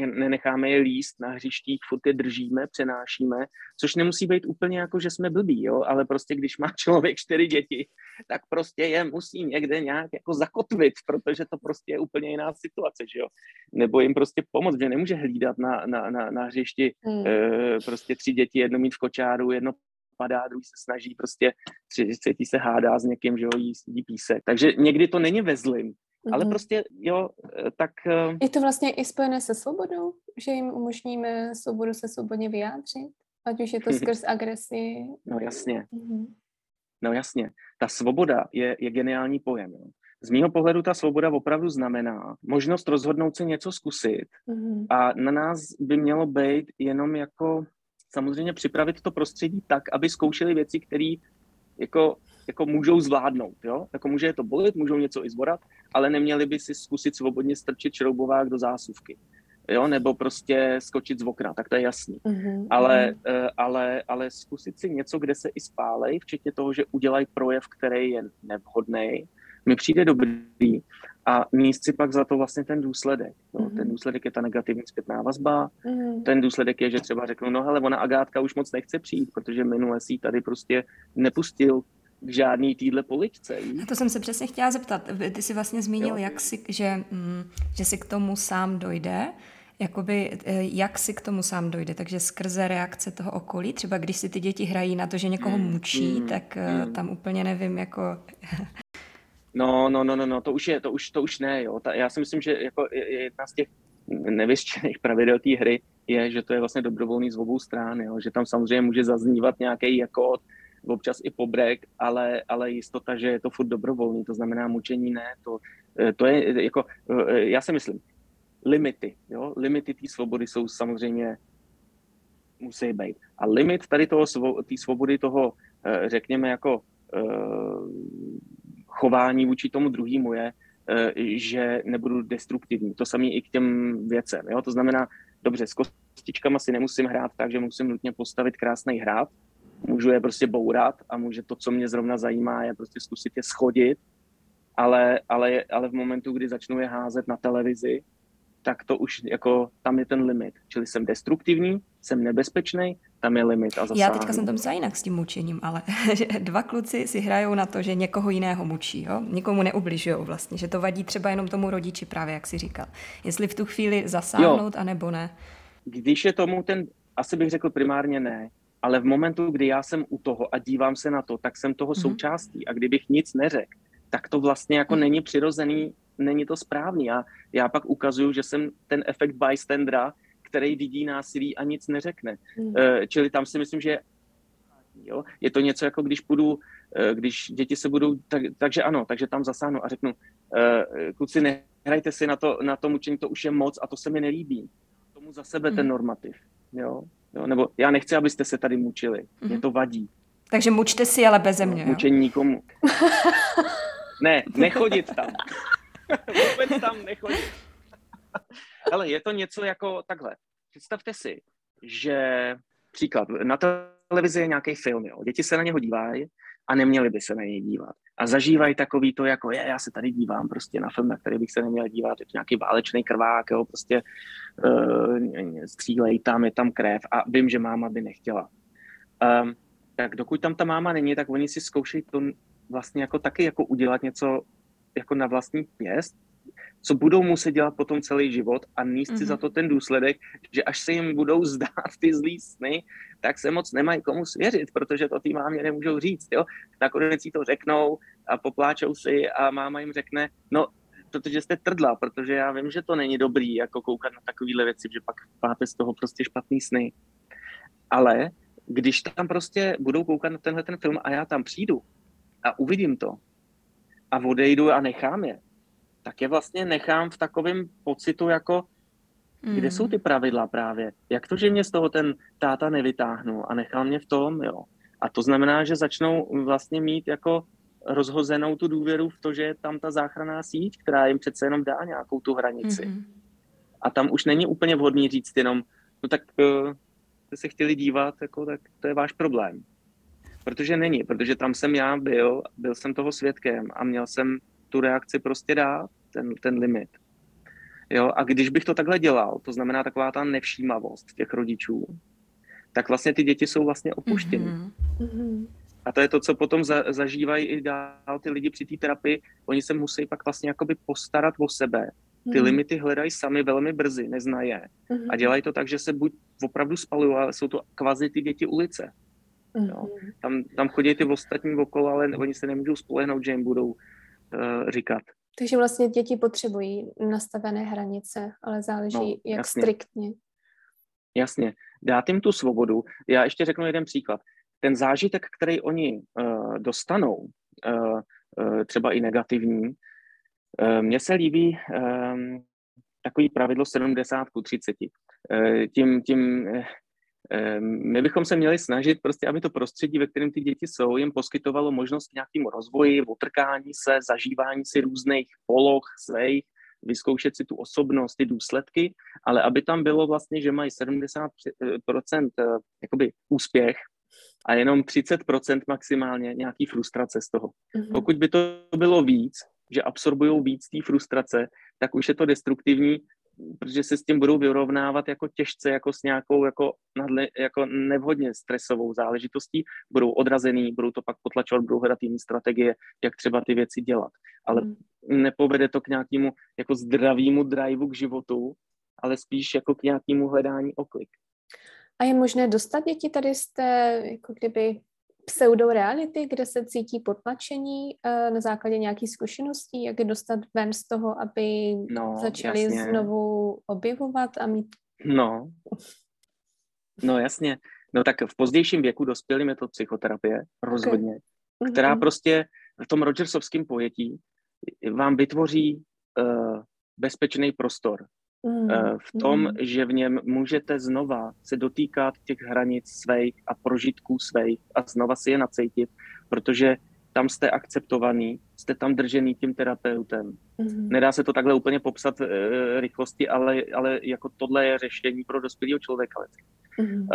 nenecháme je líst na hřištích, furt je držíme, přenášíme, což nemusí být úplně jako, že jsme blbí, jo? ale prostě když má člověk čtyři děti, tak prostě je musí někde nějak jako zakotvit, protože to prostě je úplně jiná situace, že jo? Nebo jim prostě pomoct, že nemůže hlídat na, na, na, na hřišti mm. e, prostě tři děti, jedno mít v kočáru, jedno padá, druhý se snaží prostě, třetí se hádá s někým, že jo, jí, jí písek. Takže někdy to není ve zlým, mm-hmm. ale prostě, jo, eh, tak... Eh, Je to vlastně i spojené se svobodou, že jim umožníme svobodu se svobodně vyjádřit? Ať už je to *laughs* skrz agresi. No jasně. Mm-hmm. No jasně. Ta svoboda je, je geniální pojem. Jo. Z mýho pohledu ta svoboda opravdu znamená možnost rozhodnout se něco zkusit mm-hmm. a na nás by mělo být jenom jako samozřejmě připravit to prostředí tak, aby zkoušeli věci, které jako, jako můžou zvládnout. Jo? Jako může je to bolit, můžou něco i zborat, ale neměli by si zkusit svobodně strčit šroubovák do zásuvky. Jo, nebo prostě skočit z okna, tak to je jasný. Mm-hmm. Ale, uh, ale, ale zkusit si něco, kde se i spálej, včetně toho, že udělají projev, který je nevhodný, mi přijde dobrý a míst si pak za to vlastně ten důsledek. No. Mm-hmm. Ten důsledek je ta negativní zpětná vazba, mm-hmm. ten důsledek je, že třeba řeknu, no hele, ona Agátka už moc nechce přijít, protože minule si tady prostě nepustil k žádný týdle poličce. To jsem se přesně chtěla zeptat. Ty jsi vlastně zmínil, jak si, že, mm, že si k tomu sám dojde, Jakoby, eh, jak si k tomu sám dojde, takže skrze reakce toho okolí, třeba když si ty děti hrají na to, že někoho mm, mučí, mm, tak mm. tam úplně nevím, jako No, no, no, no, no, to už je, to už, to už ne, jo. Ta, já si myslím, že jako jedna z těch nevyštěných pravidel té hry je, že to je vlastně dobrovolný z obou stran, jo. Že tam samozřejmě může zaznívat nějaký jako občas i pobrek, ale, ale jistota, že je to furt dobrovolný, to znamená mučení ne, to, eh, to je jako, eh, já si myslím, limity, jo, limity té svobody jsou samozřejmě musí být. A limit tady toho, té svobody toho, eh, řekněme, jako chování vůči tomu druhému je, eh, že nebudu destruktivní. To samé i k těm věcem. Jo? To znamená, dobře, s kostičkama si nemusím hrát tak, že musím nutně postavit krásný hrát, můžu je prostě bourat a může to, co mě zrovna zajímá, je prostě zkusit je schodit, ale, ale, ale v momentu, kdy začnu je házet na televizi, tak to už jako, tam je ten limit. Čili jsem destruktivní, jsem nebezpečný, tam je limit a zasáhnu. Já teďka jsem to myslela jinak s tím mučením, ale *laughs* že dva kluci si hrajou na to, že někoho jiného mučí, jo? nikomu neubližují vlastně, že to vadí třeba jenom tomu rodiči právě, jak si říkal. Jestli v tu chvíli zasáhnout, jo. anebo ne. Když je tomu ten, asi bych řekl primárně ne, ale v momentu, kdy já jsem u toho a dívám se na to, tak jsem toho mm-hmm. součástí a kdybych nic neřekl, tak to vlastně jako mm-hmm. není přirozený, není to správný. A já pak ukazuju, že jsem ten efekt bystandera, který vidí násilí a nic neřekne. Mm. Čili tam si myslím, že jo, je to něco jako když půjdu, eh, když děti se budou, tak, takže ano, takže tam zasáhnu a řeknu, uh, kluci, nehrajte si na to, na to mučení, to už je moc a to se mi nelíbí. Tomu za sebe ten normativ, jo? jo, nebo já nechci, abyste se tady mučili, mm. mě to vadí. Takže mučte si, ale bez. No, mučení nikomu. *laughs* ne, nechodit tam. *laughs* Vůbec tam nechodit. Ale je to něco jako takhle. Představte si, že příklad, na televizi je nějaký film, jo. děti se na něho dívají a neměli by se na něj dívat. A zažívají takový to, jako je, já se tady dívám prostě na film, na který bych se neměl dívat, je to nějaký válečný krvák, jo, prostě uh, střílej tam, je tam krev a vím, že máma by nechtěla. Um, tak dokud tam ta máma není, tak oni si zkoušejí to vlastně jako taky jako udělat něco jako na vlastní pěst, co budou muset dělat potom celý život a níst si mm-hmm. za to ten důsledek, že až se jim budou zdát ty zlý sny, tak se moc nemají komu svěřit, protože to tý mámě nemůžou říct. Jo? Nakonec si to řeknou a popláčou si a máma jim řekne, no protože jste trdla, protože já vím, že to není dobrý jako koukat na takovéhle věci, že pak máte z toho prostě špatný sny. Ale když tam prostě budou koukat na tenhle ten film a já tam přijdu a uvidím to a odejdu a nechám je, tak je vlastně nechám v takovém pocitu jako, mm. kde jsou ty pravidla právě? Jak to, že mě z toho ten táta nevytáhnu a nechal mě v tom, jo? A to znamená, že začnou vlastně mít jako rozhozenou tu důvěru v to, že je tam ta záchranná síť, která jim přece jenom dá nějakou tu hranici. Mm-hmm. A tam už není úplně vhodný říct jenom, no tak uh, jste se chtěli dívat, jako, tak to je váš problém. Protože není, protože tam jsem já byl, byl jsem toho svědkem a měl jsem tu reakci prostě dát, ten, ten limit. Jo, a když bych to takhle dělal, to znamená taková ta nevšímavost těch rodičů, tak vlastně ty děti jsou vlastně opuštěny. Mm-hmm. A to je to, co potom za, zažívají i dál ty lidi při té terapii. Oni se musí pak vlastně jakoby postarat o sebe. Ty mm-hmm. limity hledají sami velmi brzy, neznají je. Mm-hmm. A dělají to tak, že se buď opravdu spalují, ale jsou to kvazi ty děti ulice. Mm-hmm. Jo. Tam, tam chodí ty ostatní okolo, ale oni se nemůžou spolehnout, že jim budou uh, říkat. Takže vlastně děti potřebují nastavené hranice, ale záleží, no, jak jasně. striktně. Jasně. Dát jim tu svobodu. Já ještě řeknu jeden příklad. Ten zážitek, který oni uh, dostanou, uh, uh, třeba i negativní, uh, mně se líbí um, takový pravidlo 70 ku 30. Uh, tím, tím my bychom se měli snažit prostě, aby to prostředí, ve kterém ty děti jsou, jim poskytovalo možnost k nějakému rozvoji, otrkání se, zažívání si různých poloh svých, vyzkoušet si tu osobnost, ty důsledky, ale aby tam bylo vlastně, že mají 70% eh, jakoby úspěch a jenom 30% maximálně nějaký frustrace z toho. Mm-hmm. Pokud by to bylo víc, že absorbují víc té frustrace, tak už je to destruktivní protože se s tím budou vyrovnávat jako těžce, jako s nějakou jako, nadle, jako nevhodně stresovou záležitostí, budou odrazený, budou to pak potlačovat, budou hledat jiné strategie, jak třeba ty věci dělat. Ale mm. nepovede to k nějakému jako zdravému driveu k životu, ale spíš jako k nějakému hledání oklik. A je možné dostat děti tady z té, jako kdyby pseudoreality, kde se cítí potlačení uh, na základě nějakých zkušeností, jak je dostat ven z toho, aby no, začali jasně. znovu objevovat a mít... No, no jasně. No tak v pozdějším věku dospělým je to psychoterapie, rozhodně, okay. která mm-hmm. prostě v tom Rogersovském pojetí vám vytvoří uh, bezpečný prostor, eh, v tom, mm. že v něm můžete znova se dotýkat těch hranic svých a prožitků svých a znova si je nacítit, protože tam jste akceptovaný, jste tam držený tím terapeutem. Mm. Nedá se to takhle úplně popsat uh, rychlosti, ale, ale jako tohle je řešení pro dospělého člověka. Mm. Um,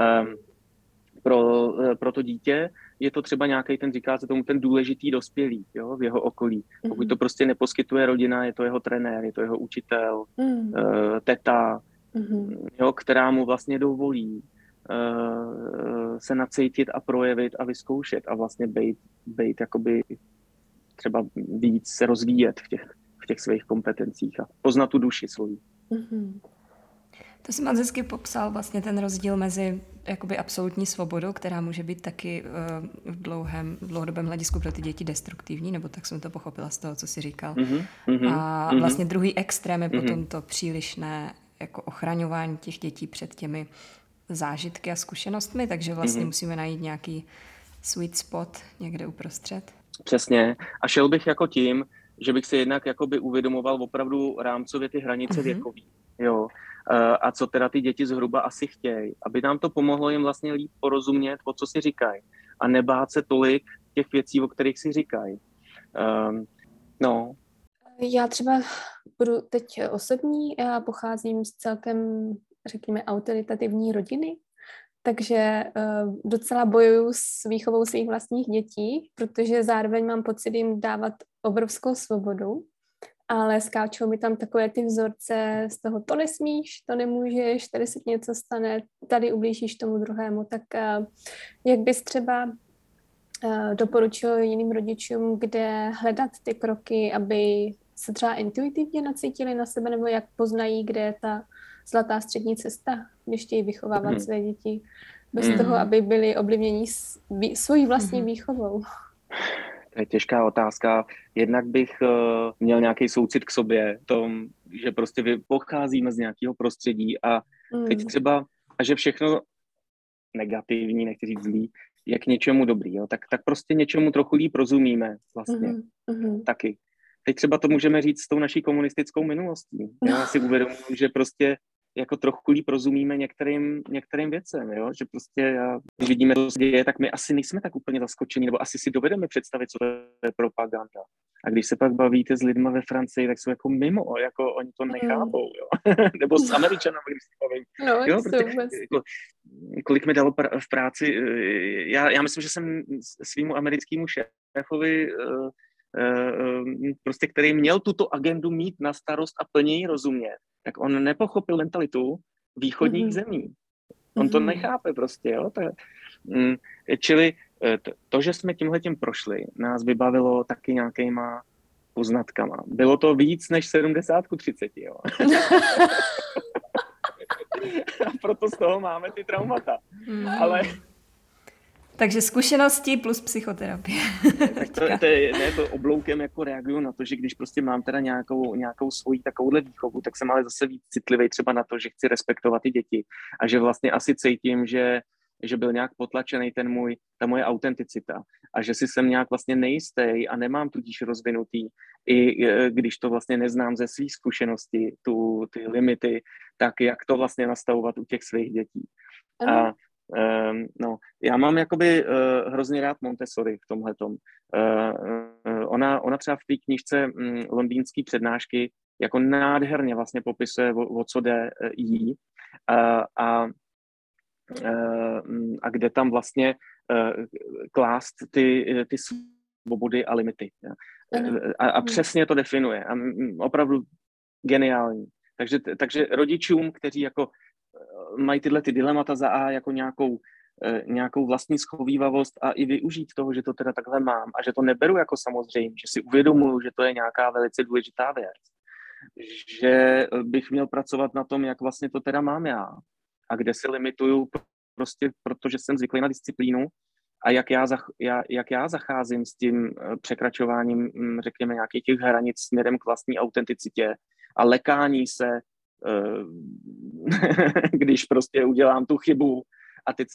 pro, uh, pro to dítě je to třeba nějaký ten, říká se tomu, ten důležitý dospělý jo, v jeho okolí. Pokud to prostě neposkytuje rodina, je to jeho trenér, je to jeho učitel, uh, teta, mm-hmm. jo, která mu vlastně dovolí uh, se nacítit a projevit a vyzkoušet a vlastně být, být jakoby třeba víc se rozvíjet v těch, v těch svých kompetencích a poznat tu duši svou. Mm-hmm. To si moc hezky popsal vlastně ten rozdíl mezi jakoby absolutní svobodou, která může být taky uh, v dlouhém, v dlouhodobém hledisku pro ty děti destruktivní, nebo tak jsem to pochopila z toho, co jsi říkal. Mm-hmm, a mm-hmm. vlastně druhý extrém je mm-hmm. potom to přílišné jako ochraňování těch dětí před těmi zážitky a zkušenostmi, takže vlastně mm-hmm. musíme najít nějaký sweet spot někde uprostřed. Přesně. A šel bych jako tím, že bych si jednak jakoby uvědomoval opravdu rámcově ty hranice mm-hmm. věkový. Jo. Eh, a co teda ty děti zhruba asi chtějí, aby nám to pomohlo jim vlastně líp porozumět, o co si říkají a nebát se tolik těch věcí, o kterých si říkají. Um, no. Já třeba budu teď osobní, já pocházím z celkem, řekněme, autoritativní rodiny takže uh, docela bojuju s výchovou svých vlastních dětí, protože zároveň mám pocit jim dávat obrovskou svobodu, ale skáčou mi tam takové ty vzorce z toho, to nesmíš, to nemůžeš, tady se něco stane, tady ublížíš tomu druhému, tak uh, jak bys třeba uh, doporučil jiným rodičům, kde hledat ty kroky, aby se třeba intuitivně nacítili na sebe, nebo jak poznají, kde je ta zlatá střední cesta, když chtějí vychovávat mm. své děti, bez mm. toho, aby byli ovlivněni svojí vlastní mm. výchovou? To je těžká otázka. Jednak bych uh, měl nějaký soucit k sobě, tom, že prostě pocházíme z nějakého prostředí a mm. teď třeba, a že všechno negativní, nechci říct zlý, je k něčemu dobrý, jo? Tak, tak prostě něčemu trochu líp rozumíme vlastně mm-hmm. taky. Teď třeba to můžeme říct s tou naší komunistickou minulostí. Já si uvědomuji, že prostě jako trochu líp rozumíme některým, některým věcem, jo? že prostě já, když vidíme, co se děje, tak my asi nejsme tak úplně zaskočení, nebo asi si dovedeme představit, co to je propaganda. A když se pak bavíte s lidmi ve Francii, tak jsou jako mimo, jako oni to nechápou, jo? *laughs* nebo s *laughs* Američanami, když se bavím. No, jo, prostě, jako, kolik mi dalo pr- v práci, eh, já, já myslím, že jsem svýmu americkému šéfovi uh, uh, prostě, který měl tuto agendu mít na starost a plně ji rozumět, tak on nepochopil mentalitu východních mm-hmm. zemí. On mm-hmm. to nechápe prostě, jo. To, mm, čili eh, to, že jsme tímhle tím prošli, nás vybavilo taky nějakýma poznatkama. Bylo to víc než 70 ku 30, jo. *laughs* A proto z toho máme ty traumata. Mm. Ale takže zkušenosti plus psychoterapie. tak to, to je, ne, to obloukem jako reaguju na to, že když prostě mám teda nějakou, nějakou svoji takovouhle výchovu, tak jsem ale zase víc citlivý třeba na to, že chci respektovat ty děti a že vlastně asi cítím, že že byl nějak potlačený ten můj, ta moje autenticita a že si jsem nějak vlastně nejistý a nemám tudíž rozvinutý, i když to vlastně neznám ze svých zkušeností, tu, ty limity, tak jak to vlastně nastavovat u těch svých dětí. A Um, no, já mám jakoby uh, hrozně rád Montessori v tomhle tom. Uh, uh, ona, ona třeba v té knižce um, londýnský přednášky jako nádherně vlastně popisuje, o, o co jde uh, jí uh, a, uh, a kde tam vlastně uh, klást ty, ty svobody a limity. A, a přesně to definuje. A opravdu geniální. Takže, takže rodičům, kteří jako mají tyhle ty dilemata za A jako nějakou, eh, nějakou vlastní schovývavost a i využít toho, že to teda takhle mám a že to neberu jako samozřejmě, že si uvědomuju, že to je nějaká velice důležitá věc. Že bych měl pracovat na tom, jak vlastně to teda mám já a kde se limituju prostě protože jsem zvyklý na disciplínu a jak já, zach, já, jak já zacházím s tím eh, překračováním, řekněme, nějakých těch hranic směrem k vlastní autenticitě a lekání se *laughs* když prostě udělám tu chybu a teď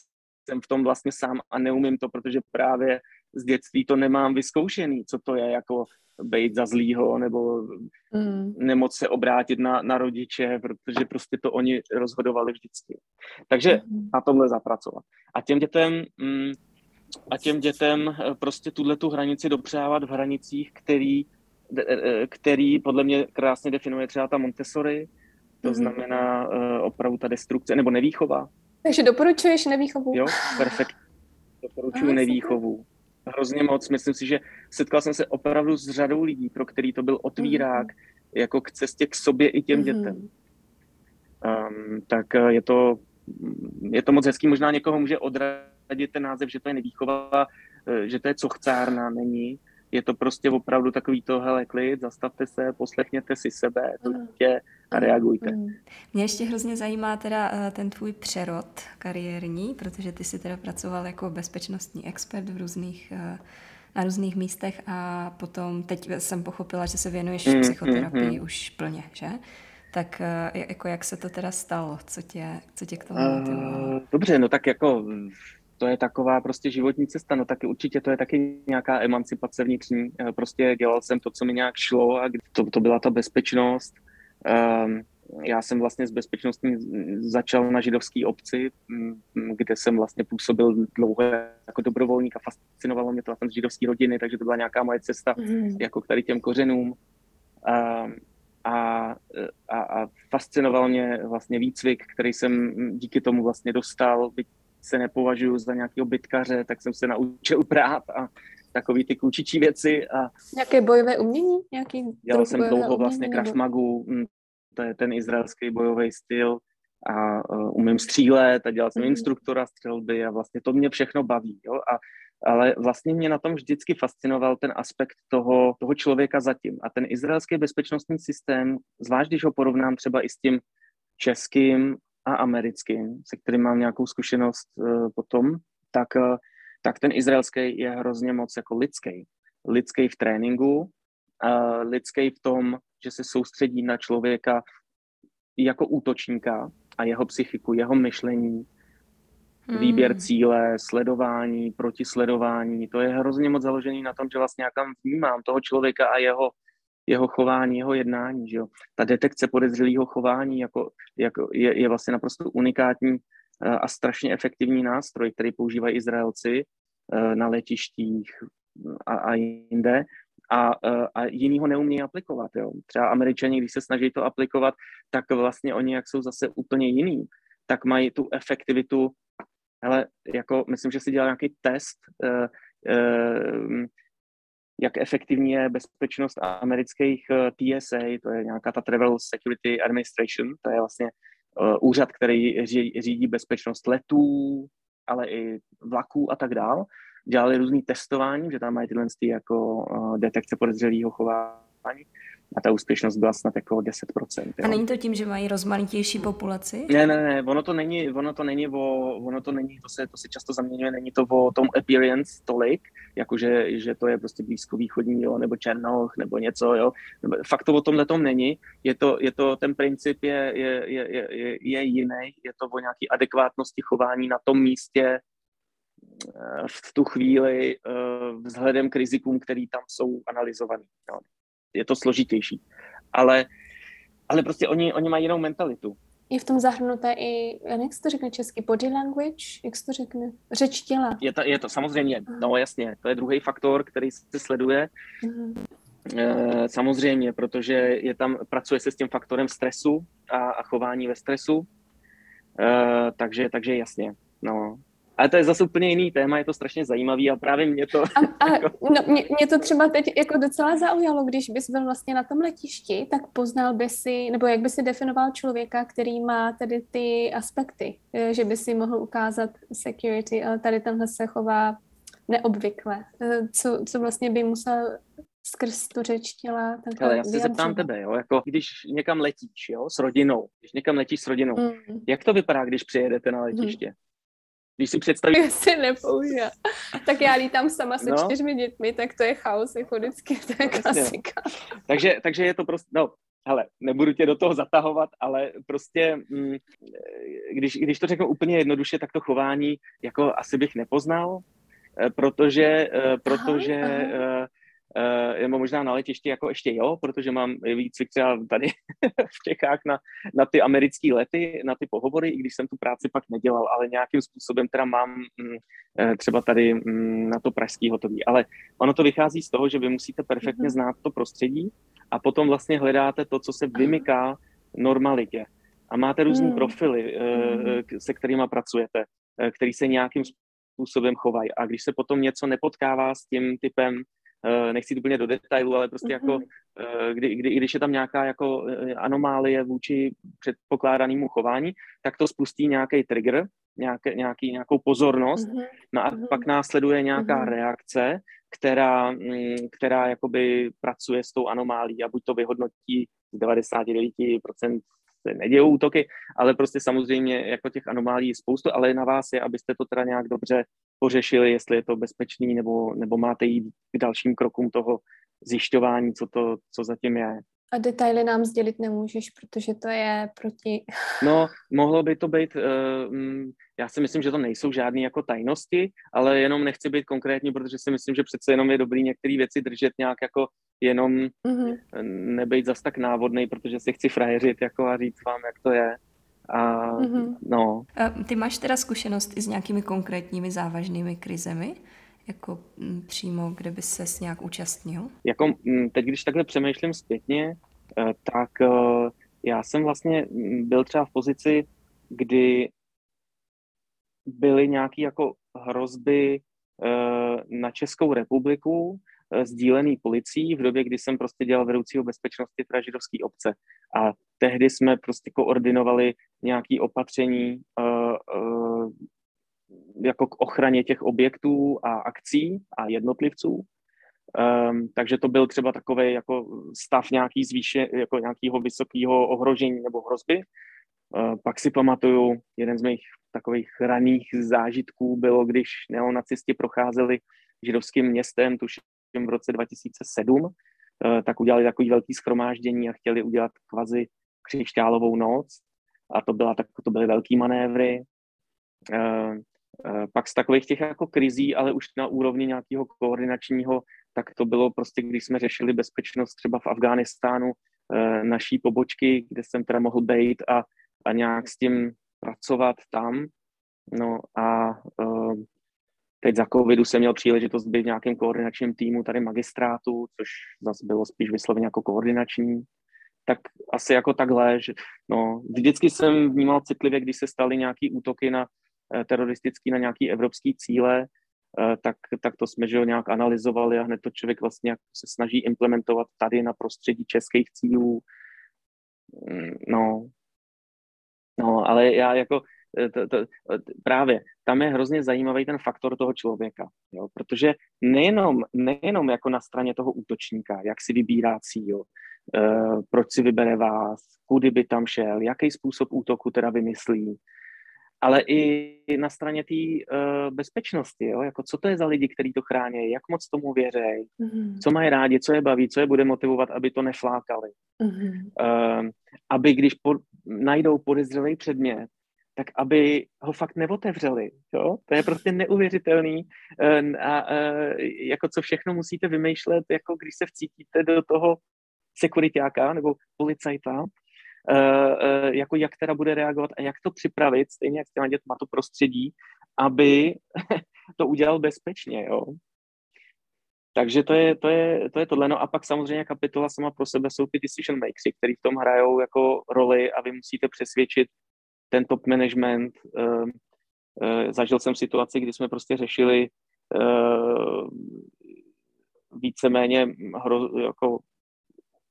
jsem v tom vlastně sám a neumím to, protože právě z dětství to nemám vyzkoušený, co to je jako být za zlýho nebo mm. nemoc se obrátit na, na rodiče, protože prostě to oni rozhodovali vždycky. Takže mm. na tomhle zapracovat. A těm dětem mm, a těm dětem eh, prostě tuhle tu hranici dopřávat v hranicích, který, eh, který podle mě krásně definuje třeba ta Montessori, to mm-hmm. znamená uh, opravdu ta destrukce, nebo nevýchova. Takže doporučuješ nevýchovu? Jo, perfekt. Doporučuji nevýchovu. Hrozně moc. Myslím si, že setkal jsem se opravdu s řadou lidí, pro který to byl otvírák mm-hmm. jako k cestě k sobě i těm mm-hmm. dětem. Um, tak eh, je to, je to moc hezký. Možná někoho může odradit ten název, že to je nevýchova, eh, že to je cochcárna, není je to prostě opravdu takový to, hele, klid, zastavte se, poslechněte si sebe, to dítě a reagujte. Mě ještě hrozně zajímá teda eh, ten tvůj přerod kariérní, protože ty jsi teda pracoval jako bezpečnostní expert v různých eh, na různých místech a potom teď jsem pochopila, že se věnuješ mm, psychoterapii mm, už plně, že? Tak eh, jako jak se to teda stalo? Co tě, co tě k tomu motivovalo? Dobře, no tak jako to je taková prostě životní cesta, no taky určitě to je taky nějaká emancipace vnitřní. Prostě dělal jsem to, co mi nějak šlo a to, to byla ta bezpečnost. Um, já jsem vlastně z bezpečnostní začal na židovské obci, mm, kde jsem vlastně působil dlouho jako dobrovolník a fascinovalo mě to, jsem z židovské rodiny, takže to byla nějaká moje cesta mm. jako k tady těm kořenům. Um, a, a, a fascinoval mě vlastně výcvik, který jsem díky tomu vlastně dostal, byť se nepovažuji za nějakého bytkaře, tak jsem se naučil prát a takový ty klučičí věci. A Nějaké bojové umění? Nějaký dělal jsem dlouho vlastně Krav Magu, hm, to je ten izraelský bojový styl a uh, umím střílet a dělal jsem mm. instruktora střelby a vlastně to mě všechno baví. Jo? A, ale vlastně mě na tom vždycky fascinoval ten aspekt toho, toho člověka zatím. A ten izraelský bezpečnostní systém, zvlášť když ho porovnám třeba i s tím českým a americkým, se kterým mám nějakou zkušenost uh, potom, tak, uh, tak ten izraelský je hrozně moc jako lidský. Lidský v tréninku, uh, lidský v tom, že se soustředí na člověka jako útočníka a jeho psychiku, jeho myšlení, hmm. výběr cíle, sledování, protisledování. To je hrozně moc založený na tom, že vlastně já tam vnímám toho člověka a jeho, jeho chování, jeho jednání. Že jo? Ta detekce podezřelého chování jako, jako je, je vlastně naprosto unikátní a strašně efektivní nástroj, který používají Izraelci eh, na letištích a, a jinde a, e, a jiný ho neumí aplikovat. Jo. Třeba američani, když se snaží to aplikovat, tak vlastně oni, jak jsou zase úplně jiný, tak mají tu efektivitu, ale jako myslím, že si dělal nějaký test, jak efektivní je bezpečnost amerických TSA, to je nějaká ta Travel Security Administration, to je vlastně úřad, který řídí bezpečnost letů, ale i vlaků a tak dál. Dělali různý testování, že tam mají tyhle jako uh, detekce podezřelého chování a ta úspěšnost byla snad jako 10%. Jo. A není to tím, že mají rozmanitější populaci? Ne, ne, ne, ono to není, ono to není o, ono to není, to se, to se často zaměňuje, není to o tom appearance tolik, jakože, že to je prostě blízkovýchodní, jo, nebo černoch, nebo něco, jo. Fakt to o tomhle tom není, je to, je to, ten princip je, je, je, je, je jiný, je to o nějaký adekvátnosti chování na tom místě, v tu chvíli eh, vzhledem k rizikům, který tam jsou analyzovaný. No. Je to složitější. Ale, ale prostě oni, oni mají jinou mentalitu. Je v tom zahrnuté i, jak se to řekne česky, body language, jak se to řekne, řeč těla. Je to, je to samozřejmě, no jasně, to je druhý faktor, který se sleduje. Uh-huh. samozřejmě, protože je tam, pracuje se s tím faktorem stresu a, a chování ve stresu, e, takže, takže jasně, no. Ale to je zase úplně jiný téma, je to strašně zajímavý a právě mě to... A, a *laughs* jako... no, mě, mě to třeba teď jako docela zaujalo, když bys byl vlastně na tom letišti, tak poznal by si, nebo jak by si definoval člověka, který má tedy ty aspekty, eh, že by si mohl ukázat security, ale tady tamhle se chová neobvykle. Eh, co, co vlastně by musel skrz tu řeč těla Ale já se zeptám tebe, jo, jako když někam letíš, jo, s rodinou, když někam letíš s rodinou, mm. jak to vypadá, když přijedete na letiště? Mm. Když si představíš... Já si nepoužívám. Tak já lítám sama se no. čtyřmi dětmi, tak to je chaos, jako vždycky, to je klasika. takže, takže je to prostě, no, hele, nebudu tě do toho zatahovat, ale prostě, mm, když, když to řeknu úplně jednoduše, tak to chování jako asi bych nepoznal, eh, protože, eh, protože aha, aha. Eh, Uh, nebo možná na letišti jako ještě jo, protože mám výcvik třeba tady *laughs* v Čechách na, na ty americké lety, na ty pohovory, i když jsem tu práci pak nedělal, ale nějakým způsobem teda mám mm, eh, třeba tady mm, na to pražský hotový. Ale ono to vychází z toho, že vy musíte perfektně mm-hmm. znát to prostředí a potom vlastně hledáte to, co se vymyká normalitě. A máte různé mm. profily, mm. se kterými pracujete, který se nějakým způsobem chovají. A když se potom něco nepotkává s tím typem Eh, nechci úplně do detailu, ale prostě jako, mhm. eh, kdy, kdy, když je tam nějaká jako eh, anomálie vůči předpokládanému chování, tak to spustí nějaký trigger, nějaké, nějaký, nějakou pozornost, mm-hmm. no a mm-hmm. pak následuje nějaká reakce, která, mm, která jakoby pracuje s tou anomálí a buď to vyhodnotí z 99% se nedějou útoky, ale prostě samozřejmě jako těch anomálí je spoustu, ale na vás je, abyste to teda nějak dobře pořešili, jestli je to bezpečný, nebo, nebo máte jít k dalším krokům toho zjišťování, co to, co zatím je. A detaily nám sdělit nemůžeš, protože to je proti... *laughs* No, mohlo by to být, uh, já si myslím, že to nejsou žádné jako tajnosti, ale jenom nechci být konkrétní, protože si myslím, že přece jenom je dobrý některé věci držet nějak jako jenom mm-hmm. nebejt zas tak návodný, protože si chci frajeřit jako a říct vám, jak to je. A, mm-hmm. no. A ty máš teda zkušenost i s nějakými konkrétními závažnými krizemi? Jako m, přímo, kde by ses nějak účastnil? Jako m, teď, když takhle přemýšlím zpětně, eh, tak eh, já jsem vlastně byl třeba v pozici, kdy byly nějaké jako hrozby na Českou republiku, sdílený policií v době, kdy jsem prostě dělal vedoucího bezpečnosti teda židovské obce. A tehdy jsme prostě koordinovali nějaké opatření jako k ochraně těch objektů a akcí a jednotlivců. Um, takže to byl třeba takový jako stav nějaký zvýše, jako nějakého vysokého ohrožení nebo hrozby. Uh, pak si pamatuju, jeden z mých takových raných zážitků bylo, když neonacisti procházeli židovským městem, tuším v roce 2007, uh, tak udělali takový velký schromáždění a chtěli udělat kvazi křišťálovou noc. A to, byla, tak, to byly velký manévry. Uh, pak z takových těch jako krizí, ale už na úrovni nějakého koordinačního, tak to bylo prostě, když jsme řešili bezpečnost třeba v Afghánistánu, eh, naší pobočky, kde jsem teda mohl být a, a nějak s tím pracovat tam. No a uh, teď za covidu jsem měl příležitost být v nějakém koordinačním týmu tady magistrátu, což zase bylo spíš vysloveně jako koordinační. Tak asi jako takhle, že no, vždycky jsem vnímal citlivě, když se staly nějaký útoky na Eh, teroristický na nějaký evropský cíle, eh, tak, tak to jsme že jo, nějak analyzovali a hned to člověk vlastně se snaží implementovat tady na prostředí českých cílů. Mm, no, no ale já jako eh, to, to, právě tam je hrozně zajímavý ten faktor toho člověka, jo? protože nejenom, nejenom jako na straně toho útočníka, jak si vybírá cíl, proč si vybere vás, kudy by tam šel, jaký způsob útoku teda vymyslí, ale i na straně té uh, bezpečnosti, jo? jako co to je za lidi, kteří to chrání, jak moc tomu věří, mm-hmm. co mají rádi, co je baví, co je bude motivovat, aby to neflákali. Mm-hmm. Uh, aby když po, najdou podezřelý předmět, tak aby ho fakt neotevřeli. Jo? To je prostě neuvěřitelný. Uh, a uh, jako co všechno musíte vymýšlet, jako když se vcítíte do toho sekuritáka nebo policajta, jako jak teda bude reagovat a jak to připravit, stejně jak těma dětma to prostředí, aby *laughs* to udělal bezpečně, jo. Takže to je, to, je, to je tohle. No a pak samozřejmě kapitola sama pro sebe jsou ty decision makers, který v tom hrajou jako roli a vy musíte přesvědčit ten top management. Uh, zažil jsem situaci, kdy jsme prostě řešili víceméně hro, jako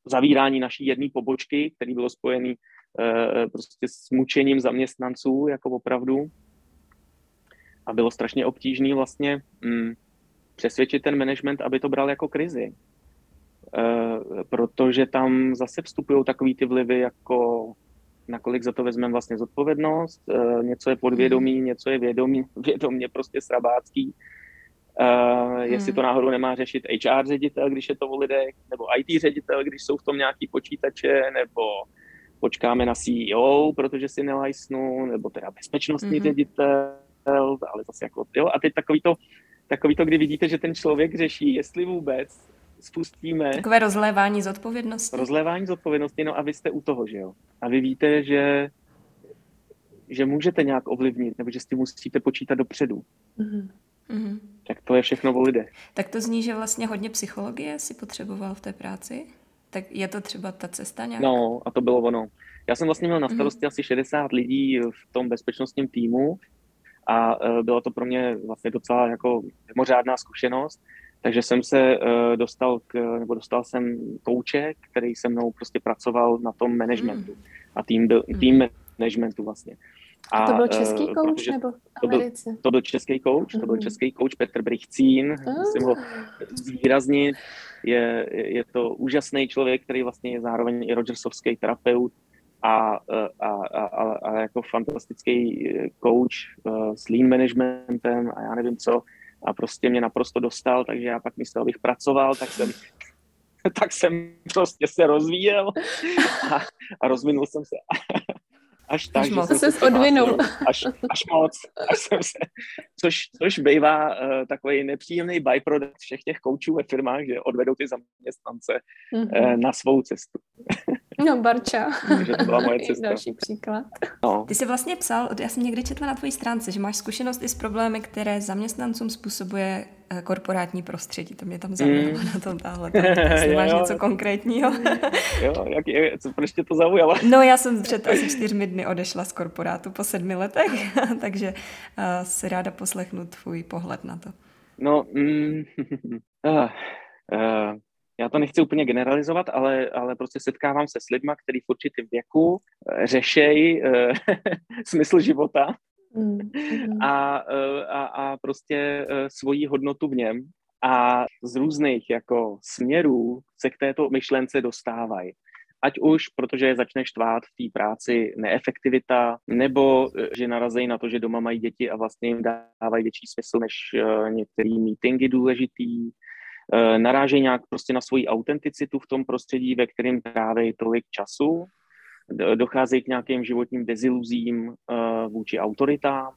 zavírání naší jedné pobočky, který bylo spojený uh, prostě s mučením zaměstnanců, jako opravdu. A bylo strašně obtížné vlastně mm, přesvědčit ten management, aby to bral jako krizi. Uh, protože tam zase vstupují takový ty vlivy, jako nakolik za to vezmeme vlastně zodpovědnost, uh, něco je podvědomí, hmm. něco je vědomí, *laughs* vědomě prostě srabácký, Uh, hmm. Jestli to náhodou nemá řešit HR ředitel, když je to o lidech, nebo IT ředitel, když jsou v tom nějaký počítače, nebo počkáme na CEO, protože si nelajsnu, nebo teda bezpečnostní hmm. ředitel, ale zase jako, jo, a teď takový to, takový to, kdy vidíte, že ten člověk řeší, jestli vůbec spustíme... Takové rozlévání zodpovědnosti. Rozlévání zodpovědnosti, no a vy jste u toho, že jo. A vy víte, že že můžete nějak ovlivnit, nebo že s tím musíte počítat dopředu. Mm-hmm. Mm-hmm. Tak to je všechno o lidech. Tak to zní, že vlastně hodně psychologie si potřeboval v té práci? Tak je to třeba ta cesta nějak? No, a to bylo ono. Já jsem vlastně měl na mhm. starosti mm-hmm. asi 60 lidí v tom bezpečnostním týmu a uh, bylo to pro mě vlastně docela jako mimořádná zkušenost, takže jsem se uh, dostal k, nebo dostal jsem kouče, který se mnou prostě pracoval na tom managementu mm. a tým, byl, mm. tým managementu vlastně. A, to byl český uh, coach nebo to byl, to byl český coach, mm-hmm. to byl český coach Petr Brichcín, ah. musím ho zvýraznit. Je, je to úžasný člověk, který vlastně je zároveň i Rogersovský terapeut a, a, a, a, a jako fantastický coach uh, s lean managementem a já nevím co. A prostě mě naprosto dostal, takže já pak místo, abych pracoval, tak jsem *laughs* tak jsem prostě se rozvíjel *laughs* a, a rozvinul jsem se *laughs* až tak, až že moc. jsem se odvinul. Až, až moc. Až jsem se, což, což bývá uh, takový nepříjemný byproduct všech těch koučů ve firmách, že odvedou ty zaměstnance mm-hmm. uh, na svou cestu. *laughs* No, Barča. Takže to byla moje *laughs* cesta. Další příklad. No. Ty jsi vlastně psal, já jsem někdy četla na tvojí stránce, že máš zkušenost i s problémy, které zaměstnancům způsobuje eh, korporátní prostředí. To mě tam zaujalo mm. na tom táhle. Jestli *laughs* máš něco konkrétního. jo, jak je, co, proč tě to zaujalo? no já jsem před asi čtyřmi dny odešla z korporátu po sedmi letech, takže uh, si ráda poslechnu tvůj pohled na to. No, mm, uh, uh, já to nechci úplně generalizovat, ale, ale prostě setkávám se s lidmi, kteří v určitém věku uh, řešejí uh, *laughs* smysl života mm-hmm. a, uh, a, a prostě svoji hodnotu v něm a z různých jako směrů se k této myšlence dostávají ať už protože je začne štvát v té práci neefektivita, nebo eh, že narazí na to, že doma mají děti a vlastně jim dávají větší smysl než některé meetingy důležitý, narážejí nějak prostě na svoji autenticitu v tom prostředí, ve kterém tráví tolik času, docházejí k nějakým životním deziluzím uh, vůči autoritám,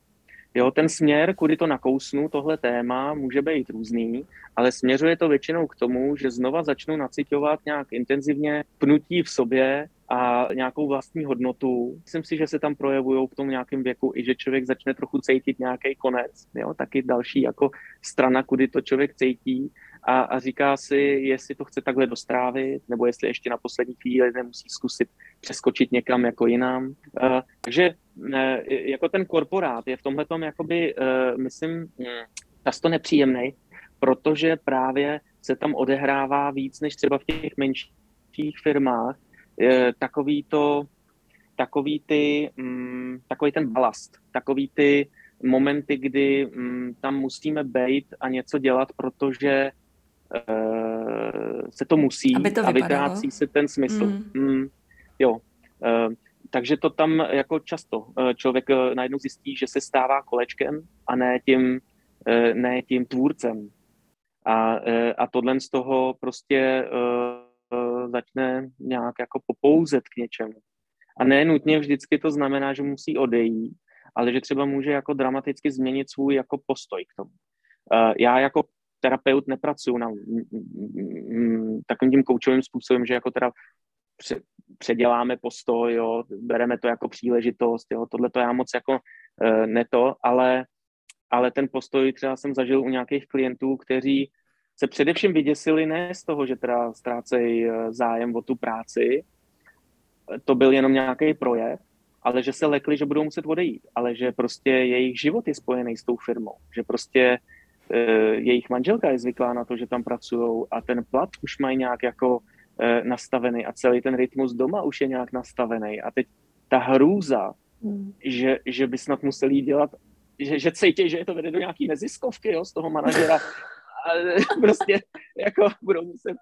Jo, ten směr, kudy to nakousnu, tohle téma, může být různý, ale směřuje to většinou k tomu, že znova začnu nacitovat nějak intenzivně pnutí v sobě a nějakou vlastní hodnotu. Myslím si, že se tam projevují v tom nějakém věku i že člověk začne trochu cítit nějaký konec. Jo? Taky další jako strana, kudy to člověk cítí a, a říká si, jestli to chce takhle dostrávit, nebo jestli ještě na poslední chvíli nemusí zkusit přeskočit někam jako jinam. Uh, takže uh, jako ten korporát je v tomhle tom jakoby, uh, myslím, často nepříjemný, protože právě se tam odehrává víc než třeba v těch menších firmách, takový to, takový ty, um, takový ten balast, takový ty momenty, kdy um, tam musíme být a něco dělat, protože se to musí Aby to a vytrácí se ten smysl. Mm. Mm, jo. Uh, takže to tam jako často uh, člověk najednou zjistí, že se stává kolečkem a ne tím, ne tím tvůrcem. A, a tohle z toho prostě začne nějak jako popouzet k něčemu. A ne nutně vždycky to znamená, že musí odejít, ale že třeba může jako dramaticky změnit svůj jako postoj k tomu. Já jako terapeut nepracuju na takovým tím koučovým způsobem, že jako teda předěláme postoj, jo, bereme to jako příležitost, jo, tohle to já moc jako uh, ne to, ale, ale ten postoj třeba jsem zažil u nějakých klientů, kteří se především vyděsili ne z toho, že teda ztrácejí e, zájem o tu práci, to byl jenom nějaký projev, ale že se lekli, že budou muset odejít, ale že prostě jejich život je spojený s tou firmou, že prostě jejich manželka je zvyklá na to, že tam pracují a ten plat už mají nějak jako eh, nastavený a celý ten rytmus doma už je nějak nastavený a teď ta hrůza, hmm. že, že by snad museli dělat, že, že cítí, že je to vede do nějaký neziskovky jo, z toho manažera *laughs* prostě jako budou muset.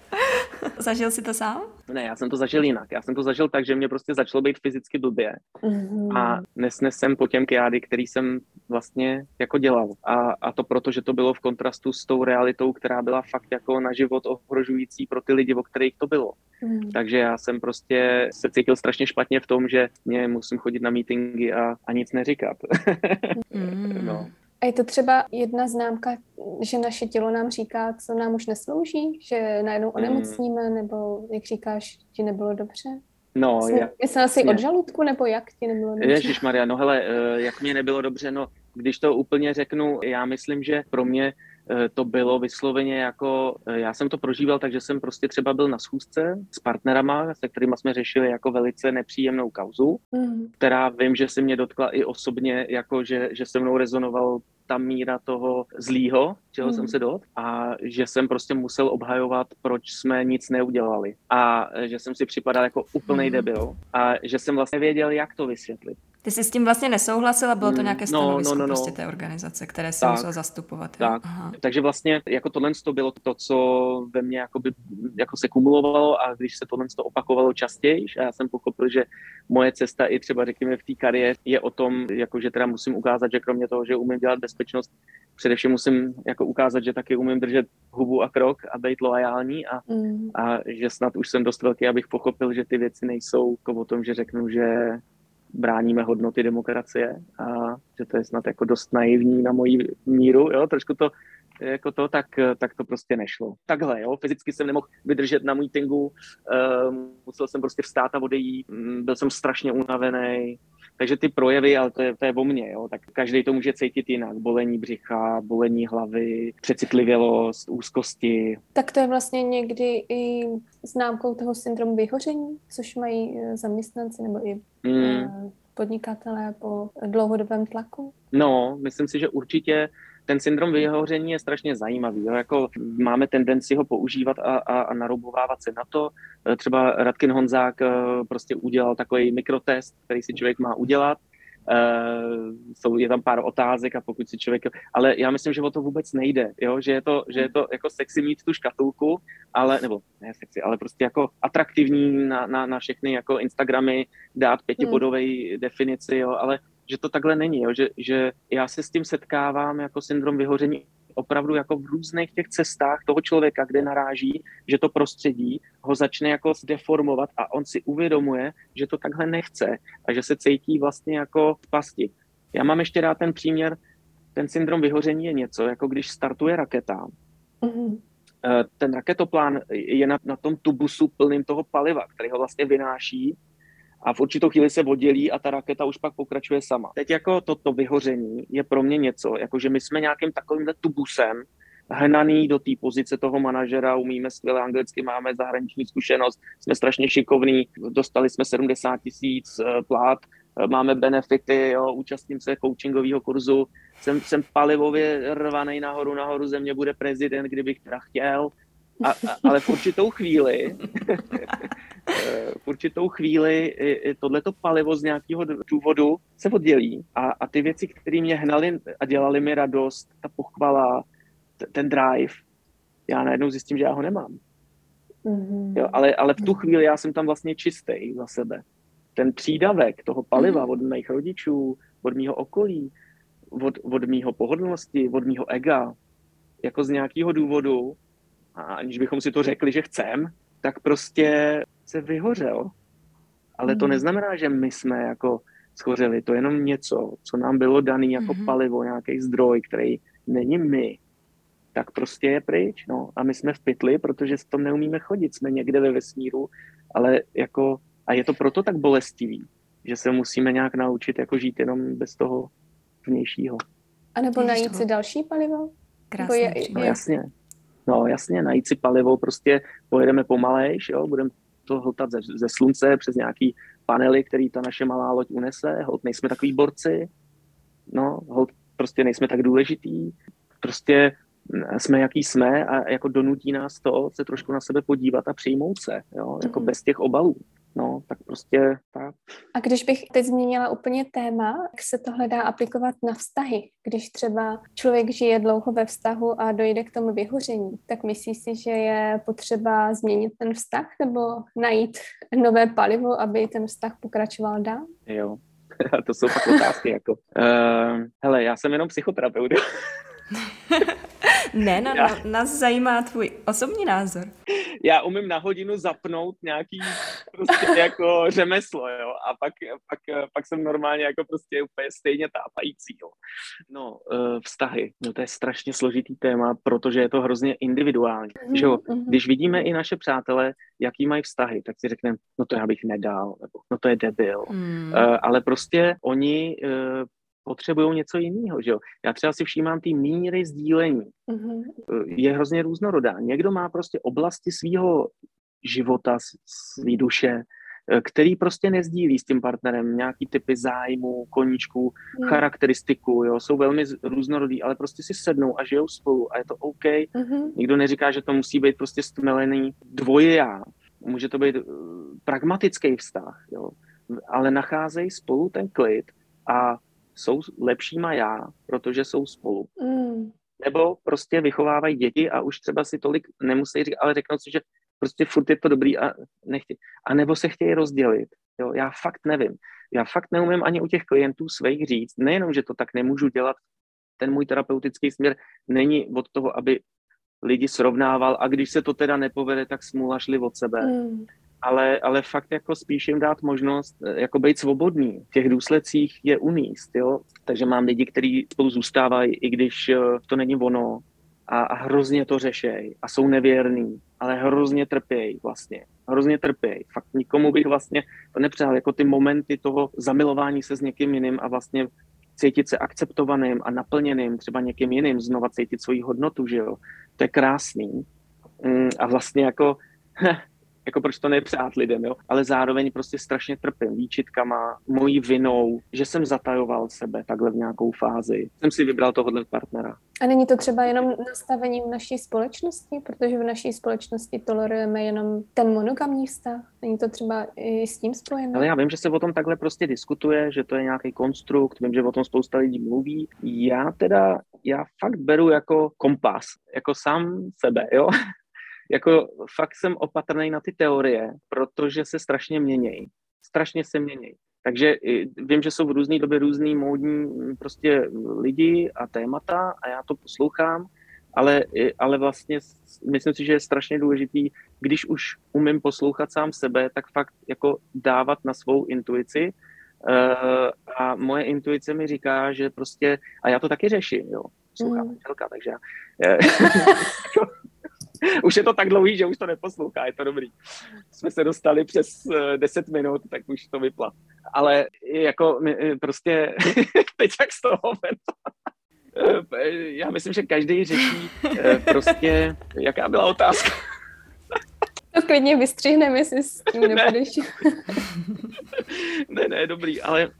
Zažil jsi to sám? Ne, já jsem to zažil jinak. Já jsem to zažil tak, že mě prostě začalo být fyzicky blbě mm-hmm. a nesnesem po těm kiády, který jsem vlastně jako dělal. A, a to proto, že to bylo v kontrastu s tou realitou, která byla fakt jako na život ohrožující pro ty lidi, o kterých to bylo. Mm. Takže já jsem prostě se cítil strašně špatně v tom, že mě musím chodit na meetingy a, a nic neříkat. *laughs* mm. no. A je to třeba jedna známka, že naše tělo nám říká, co nám už neslouží? Že najednou hmm. onemocníme, hmm. nebo jak říkáš, ti nebylo dobře? No, Jsme, já, Myslel jsi od žaludku, nebo jak ti nebylo dobře? Ježíš Maria, no hele, eh, jak mě nebylo dobře, no když to úplně řeknu, já myslím, že pro mě to bylo vysloveně jako, eh, já jsem to prožíval, takže jsem prostě třeba byl na schůzce s partnerama, se kterými jsme řešili jako velice nepříjemnou kauzu, mm. která vím, že se mě dotkla i osobně, jako že, že se mnou rezonoval ta míra toho zlýho, čeho mm. jsem se dot, a že jsem prostě musel obhajovat, proč jsme nic neudělali. A že jsem si připadal jako úplný mm. debil a že jsem vlastně věděl, jak to vysvětlit. Ty jsi s tím vlastně nesouhlasil a bylo to hmm, nějaké stanovisko no, no, no, no. prostě té organizace, které se musel zastupovat. Tak. Aha. Takže vlastně jako tohle to bylo to, co ve mně jakoby, jako se kumulovalo a když se tohle to opakovalo častěji, a já jsem pochopil, že moje cesta i třeba řekněme v té kariéře je o tom, jako že teda musím ukázat, že kromě toho, že umím dělat bezpečnost, především musím jako ukázat, že taky umím držet hubu a krok a být loajální a, mm. a že snad už jsem dost velký, abych pochopil, že ty věci nejsou jako o tom, že řeknu, že bráníme hodnoty demokracie a že to je snad jako dost naivní na moji míru, jo, trošku to jako to, tak, tak to prostě nešlo. Takhle, jo, fyzicky jsem nemohl vydržet na meetingu, uh, musel jsem prostě vstát a odejít, mm, byl jsem strašně unavený, takže ty projevy, ale to je, to je o mně, jo, tak každý to může cítit jinak. Bolení břicha, bolení hlavy, přecitlivělost, úzkosti. Tak to je vlastně někdy i známkou toho syndromu vyhoření, což mají eh, zaměstnanci nebo i mm. podnikatelé po dlouhodobém tlaku? No, myslím si, že určitě ten syndrom vyhoření je strašně zajímavý. Jo? Jako máme tendenci ho používat a, a, a naroubovávat se na to. Třeba Radkin Honzák e, prostě udělal takový mikrotest, který si člověk má udělat. Uh, jsou, je tam pár otázek a pokud si člověk, ale já myslím, že o to vůbec nejde, jo? Že, je to, že je to jako sexy mít tu škatulku, ale, nebo ne sexy, ale prostě jako atraktivní na, na, na všechny jako Instagramy dát pětibodovej hmm. definici, jo? ale že to takhle není, jo? Že, že já se s tím setkávám jako syndrom vyhoření opravdu jako v různých těch cestách toho člověka, kde naráží, že to prostředí ho začne jako deformovat a on si uvědomuje, že to takhle nechce a že se cítí vlastně jako v pasti. Já mám ještě rád ten příměr, ten syndrom vyhoření je něco, jako když startuje raketa, mm-hmm. ten raketoplán je na, na tom tubusu plným toho paliva, který ho vlastně vynáší a v určitou chvíli se oddělí a ta raketa už pak pokračuje sama. Teď jako toto vyhoření je pro mě něco, jako že my jsme nějakým takovýmhle tubusem hnaný do té pozice toho manažera, umíme skvěle anglicky, máme zahraniční zkušenost, jsme strašně šikovní, dostali jsme 70 tisíc eh, plát, eh, máme benefity, jo, účastním se coachingového kurzu, jsem, jsem palivově rvaný nahoru, nahoru země bude prezident, kdybych teda chtěl, a, a, ale v určitou chvíli v určitou chvíli tohleto palivo z nějakého důvodu se oddělí a, a ty věci, které mě hnaly a dělali mi radost, ta pochvala, t- ten drive, já najednou zjistím, že já ho nemám. Mm-hmm. Jo, ale, ale v tu chvíli já jsem tam vlastně čistý za sebe. Ten přídavek toho paliva mm-hmm. od mých rodičů, od mýho okolí, od, od mýho pohodlnosti, od mýho ega, jako z nějakého důvodu, a aniž bychom si to řekli, že chcem, tak prostě se vyhořel. Ale to hmm. neznamená, že my jsme jako schořeli. To je jenom něco, co nám bylo dané jako mm-hmm. palivo, nějaký zdroj, který není my. Tak prostě je pryč. No. A my jsme v pytli, protože s tom neumíme chodit. Jsme někde ve vesmíru, ale jako, a je to proto tak bolestivý, že se musíme nějak naučit jako žít jenom bez toho vnějšího. A nebo najít si další palivo? Krásně. Je, je... No jasně. No jasně, najít si palivo, prostě pojedeme pomalejš, jo, budeme to hltat ze, ze slunce přes nějaký panely, který ta naše malá loď unese, hold nejsme takový borci, no, hold prostě nejsme tak důležitý, prostě jsme, jaký jsme a jako donutí nás to se trošku na sebe podívat a přijmout se, jo, jako mm. bez těch obalů. No, tak prostě tak. A když bych teď změnila úplně téma, jak se tohle dá aplikovat na vztahy? Když třeba člověk žije dlouho ve vztahu a dojde k tomu vyhoření, tak myslíš si, že je potřeba změnit ten vztah nebo najít nové palivo, aby ten vztah pokračoval dál? Jo, *laughs* to jsou fakt otázky. Jako. Uh, hele, já jsem jenom psychoterapeut. *laughs* *laughs* ne, na, já... nás zajímá tvůj osobní názor. Já umím na hodinu zapnout nějaký prostě *laughs* jako řemeslo, jo, a pak, pak, pak jsem normálně jako prostě úplně stejně tápající, jo. No, uh, vztahy, no to je strašně složitý téma, protože je to hrozně individuální, mm-hmm. že jo. Mhm. Když vidíme i naše přátelé, jaký mají vztahy, tak si řekneme, no to já bych nedal, nebo no to je debil. Mm. Ale prostě oni uh, potřebují něco jiného, že jo. Já třeba si všímám ty míry sdílení. Mm-hmm. Je hrozně různorodá. Někdo má prostě oblasti svého života, svý duše, eh, který prostě nezdílí s tím partnerem nějaký typy zájmu, koníčků, mm. charakteristiku, jo, jsou velmi různorodý, ale prostě si sednou a žijou spolu a je to OK. Mm-hmm. Nikdo neříká, že to musí být prostě stmelený dvoje já. Může to být uh, pragmatický vztah, jo. Ale nacházejí spolu ten klid a jsou lepšíma já, protože jsou spolu. Mm. Nebo prostě vychovávají děti a už třeba si tolik nemusí říct, ale řeknou si, že prostě furt je to dobrý a nechtějí. A nebo se chtějí rozdělit. Jo, já fakt nevím. Já fakt neumím ani u těch klientů svých říct, nejenom, že to tak nemůžu dělat, ten můj terapeutický směr není od toho, aby lidi srovnával a když se to teda nepovede, tak smůla šli od sebe. Mm ale, ale fakt jako spíš jim dát možnost eh, jako být svobodný. V těch důsledcích je uníst, jo. Takže mám lidi, kteří spolu zůstávají, i když eh, to není ono. a, a hrozně to řešej a jsou nevěrný, ale hrozně trpějí vlastně. Hrozně trpějí. Fakt nikomu bych vlastně to nepřál, jako ty momenty toho zamilování se s někým jiným a vlastně cítit se akceptovaným a naplněným třeba někým jiným, znova cítit svoji hodnotu, že jo. To je krásný. Mm, a vlastně jako *laughs* jako proč to nepřát lidem, jo? ale zároveň prostě strašně trpím výčitkama, mojí vinou, že jsem zatajoval sebe takhle v nějakou fázi. Jsem si vybral tohohle partnera. A není to třeba jenom nastavením naší společnosti, protože v naší společnosti tolerujeme jenom ten monogamní vztah? Není to třeba i s tím spojené? Ale já vím, že se o tom takhle prostě diskutuje, že to je nějaký konstrukt, vím, že o tom spousta lidí mluví. Já teda, já fakt beru jako kompas, jako sám sebe, jo? Jako fakt jsem opatrný na ty teorie, protože se strašně měnějí. Strašně se měnějí. Takže vím, že jsou v různé době různý módní prostě lidi a témata a já to poslouchám, ale, ale vlastně myslím si, že je strašně důležitý, když už umím poslouchat sám sebe, tak fakt jako dávat na svou intuici, Uh, a moje intuice mi říká, že prostě, a já to taky řeším, jo, poslouchám mm. takže já, *laughs* *laughs* už je to tak dlouhý, že už to neposlouchá, je to dobrý. Jsme se dostali přes 10 eh, minut, tak už to vypla. Ale jako eh, prostě *laughs* teď jak z toho eh, já myslím, že každý řeší prostě, jaká byla otázka. To klidně vystřihneme, jestli s tím nebudeš. *laughs* ne, ne, dobrý, ale...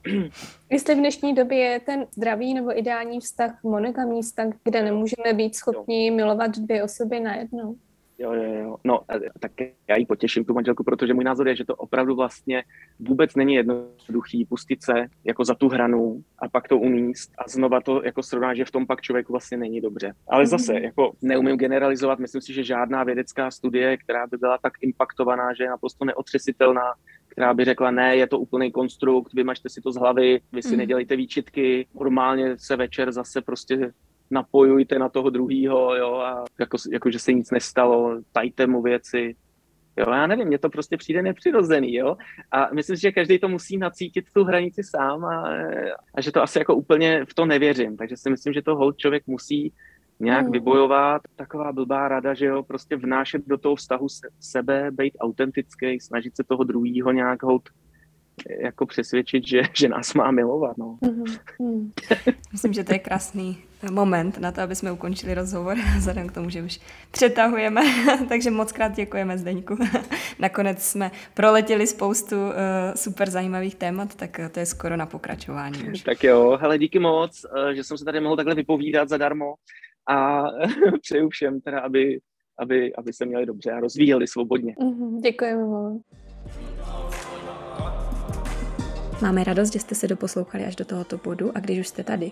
Jestli v dnešní době je ten zdravý nebo ideální vztah monogamní vztah, kde nemůžeme být schopni milovat dvě osoby najednou? Jo, jo, jo. No, tak já ji potěším, tu manželku, protože můj názor je, že to opravdu vlastně vůbec není jednoduchý pustit se jako za tu hranu a pak to umíst a znova to jako srovnat, že v tom pak člověku vlastně není dobře. Ale zase, mm-hmm. jako neumím generalizovat, myslím si, že žádná vědecká studie, která by byla tak impaktovaná, že je naprosto neotřesitelná, která by řekla, ne, je to úplný konstrukt, vymažte si to z hlavy, vy si mm. nedělejte výčitky, normálně se večer zase prostě napojujte na toho druhýho, jo, a jako, jako, že se nic nestalo, tajte mu věci. Jo, já nevím, mně to prostě přijde nepřirozený, jo. A myslím si, že každý to musí nacítit tu hranici sám a, a že to asi jako úplně v to nevěřím. Takže si myslím, že to hold člověk musí nějak hmm. vybojovat. Taková blbá rada, že jo, prostě vnášet do toho vztahu se, sebe, být autentický, snažit se toho druhýho nějak hold jako přesvědčit, že, že nás má milovat. No. Mm-hmm. Myslím, že to je krásný moment na to, aby jsme ukončili rozhovor, *laughs* vzhledem k tomu, že už přetahujeme, *laughs* takže moc krát děkujeme Zdeňku. *laughs* Nakonec jsme proletěli spoustu uh, super zajímavých témat, tak to je skoro na pokračování už. Tak jo, hele, díky moc, uh, že jsem se tady mohl takhle vypovídat zadarmo a přeju všem teda, aby, aby, aby se měli dobře a rozvíjeli svobodně. Mm-hmm, děkujeme moc. Máme radost, že jste se doposlouchali až do tohoto bodu a když už jste tady,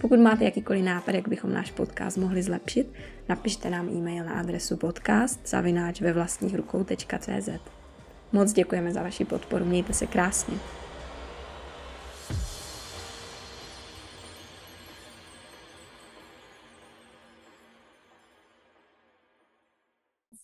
Pokud máte jakýkoliv nápad, jak bychom náš podcast mohli zlepšit, napište nám e-mail na adresu podcast zavináč ve vlastních rukou.cz. Moc děkujeme za vaši podporu, mějte se krásně.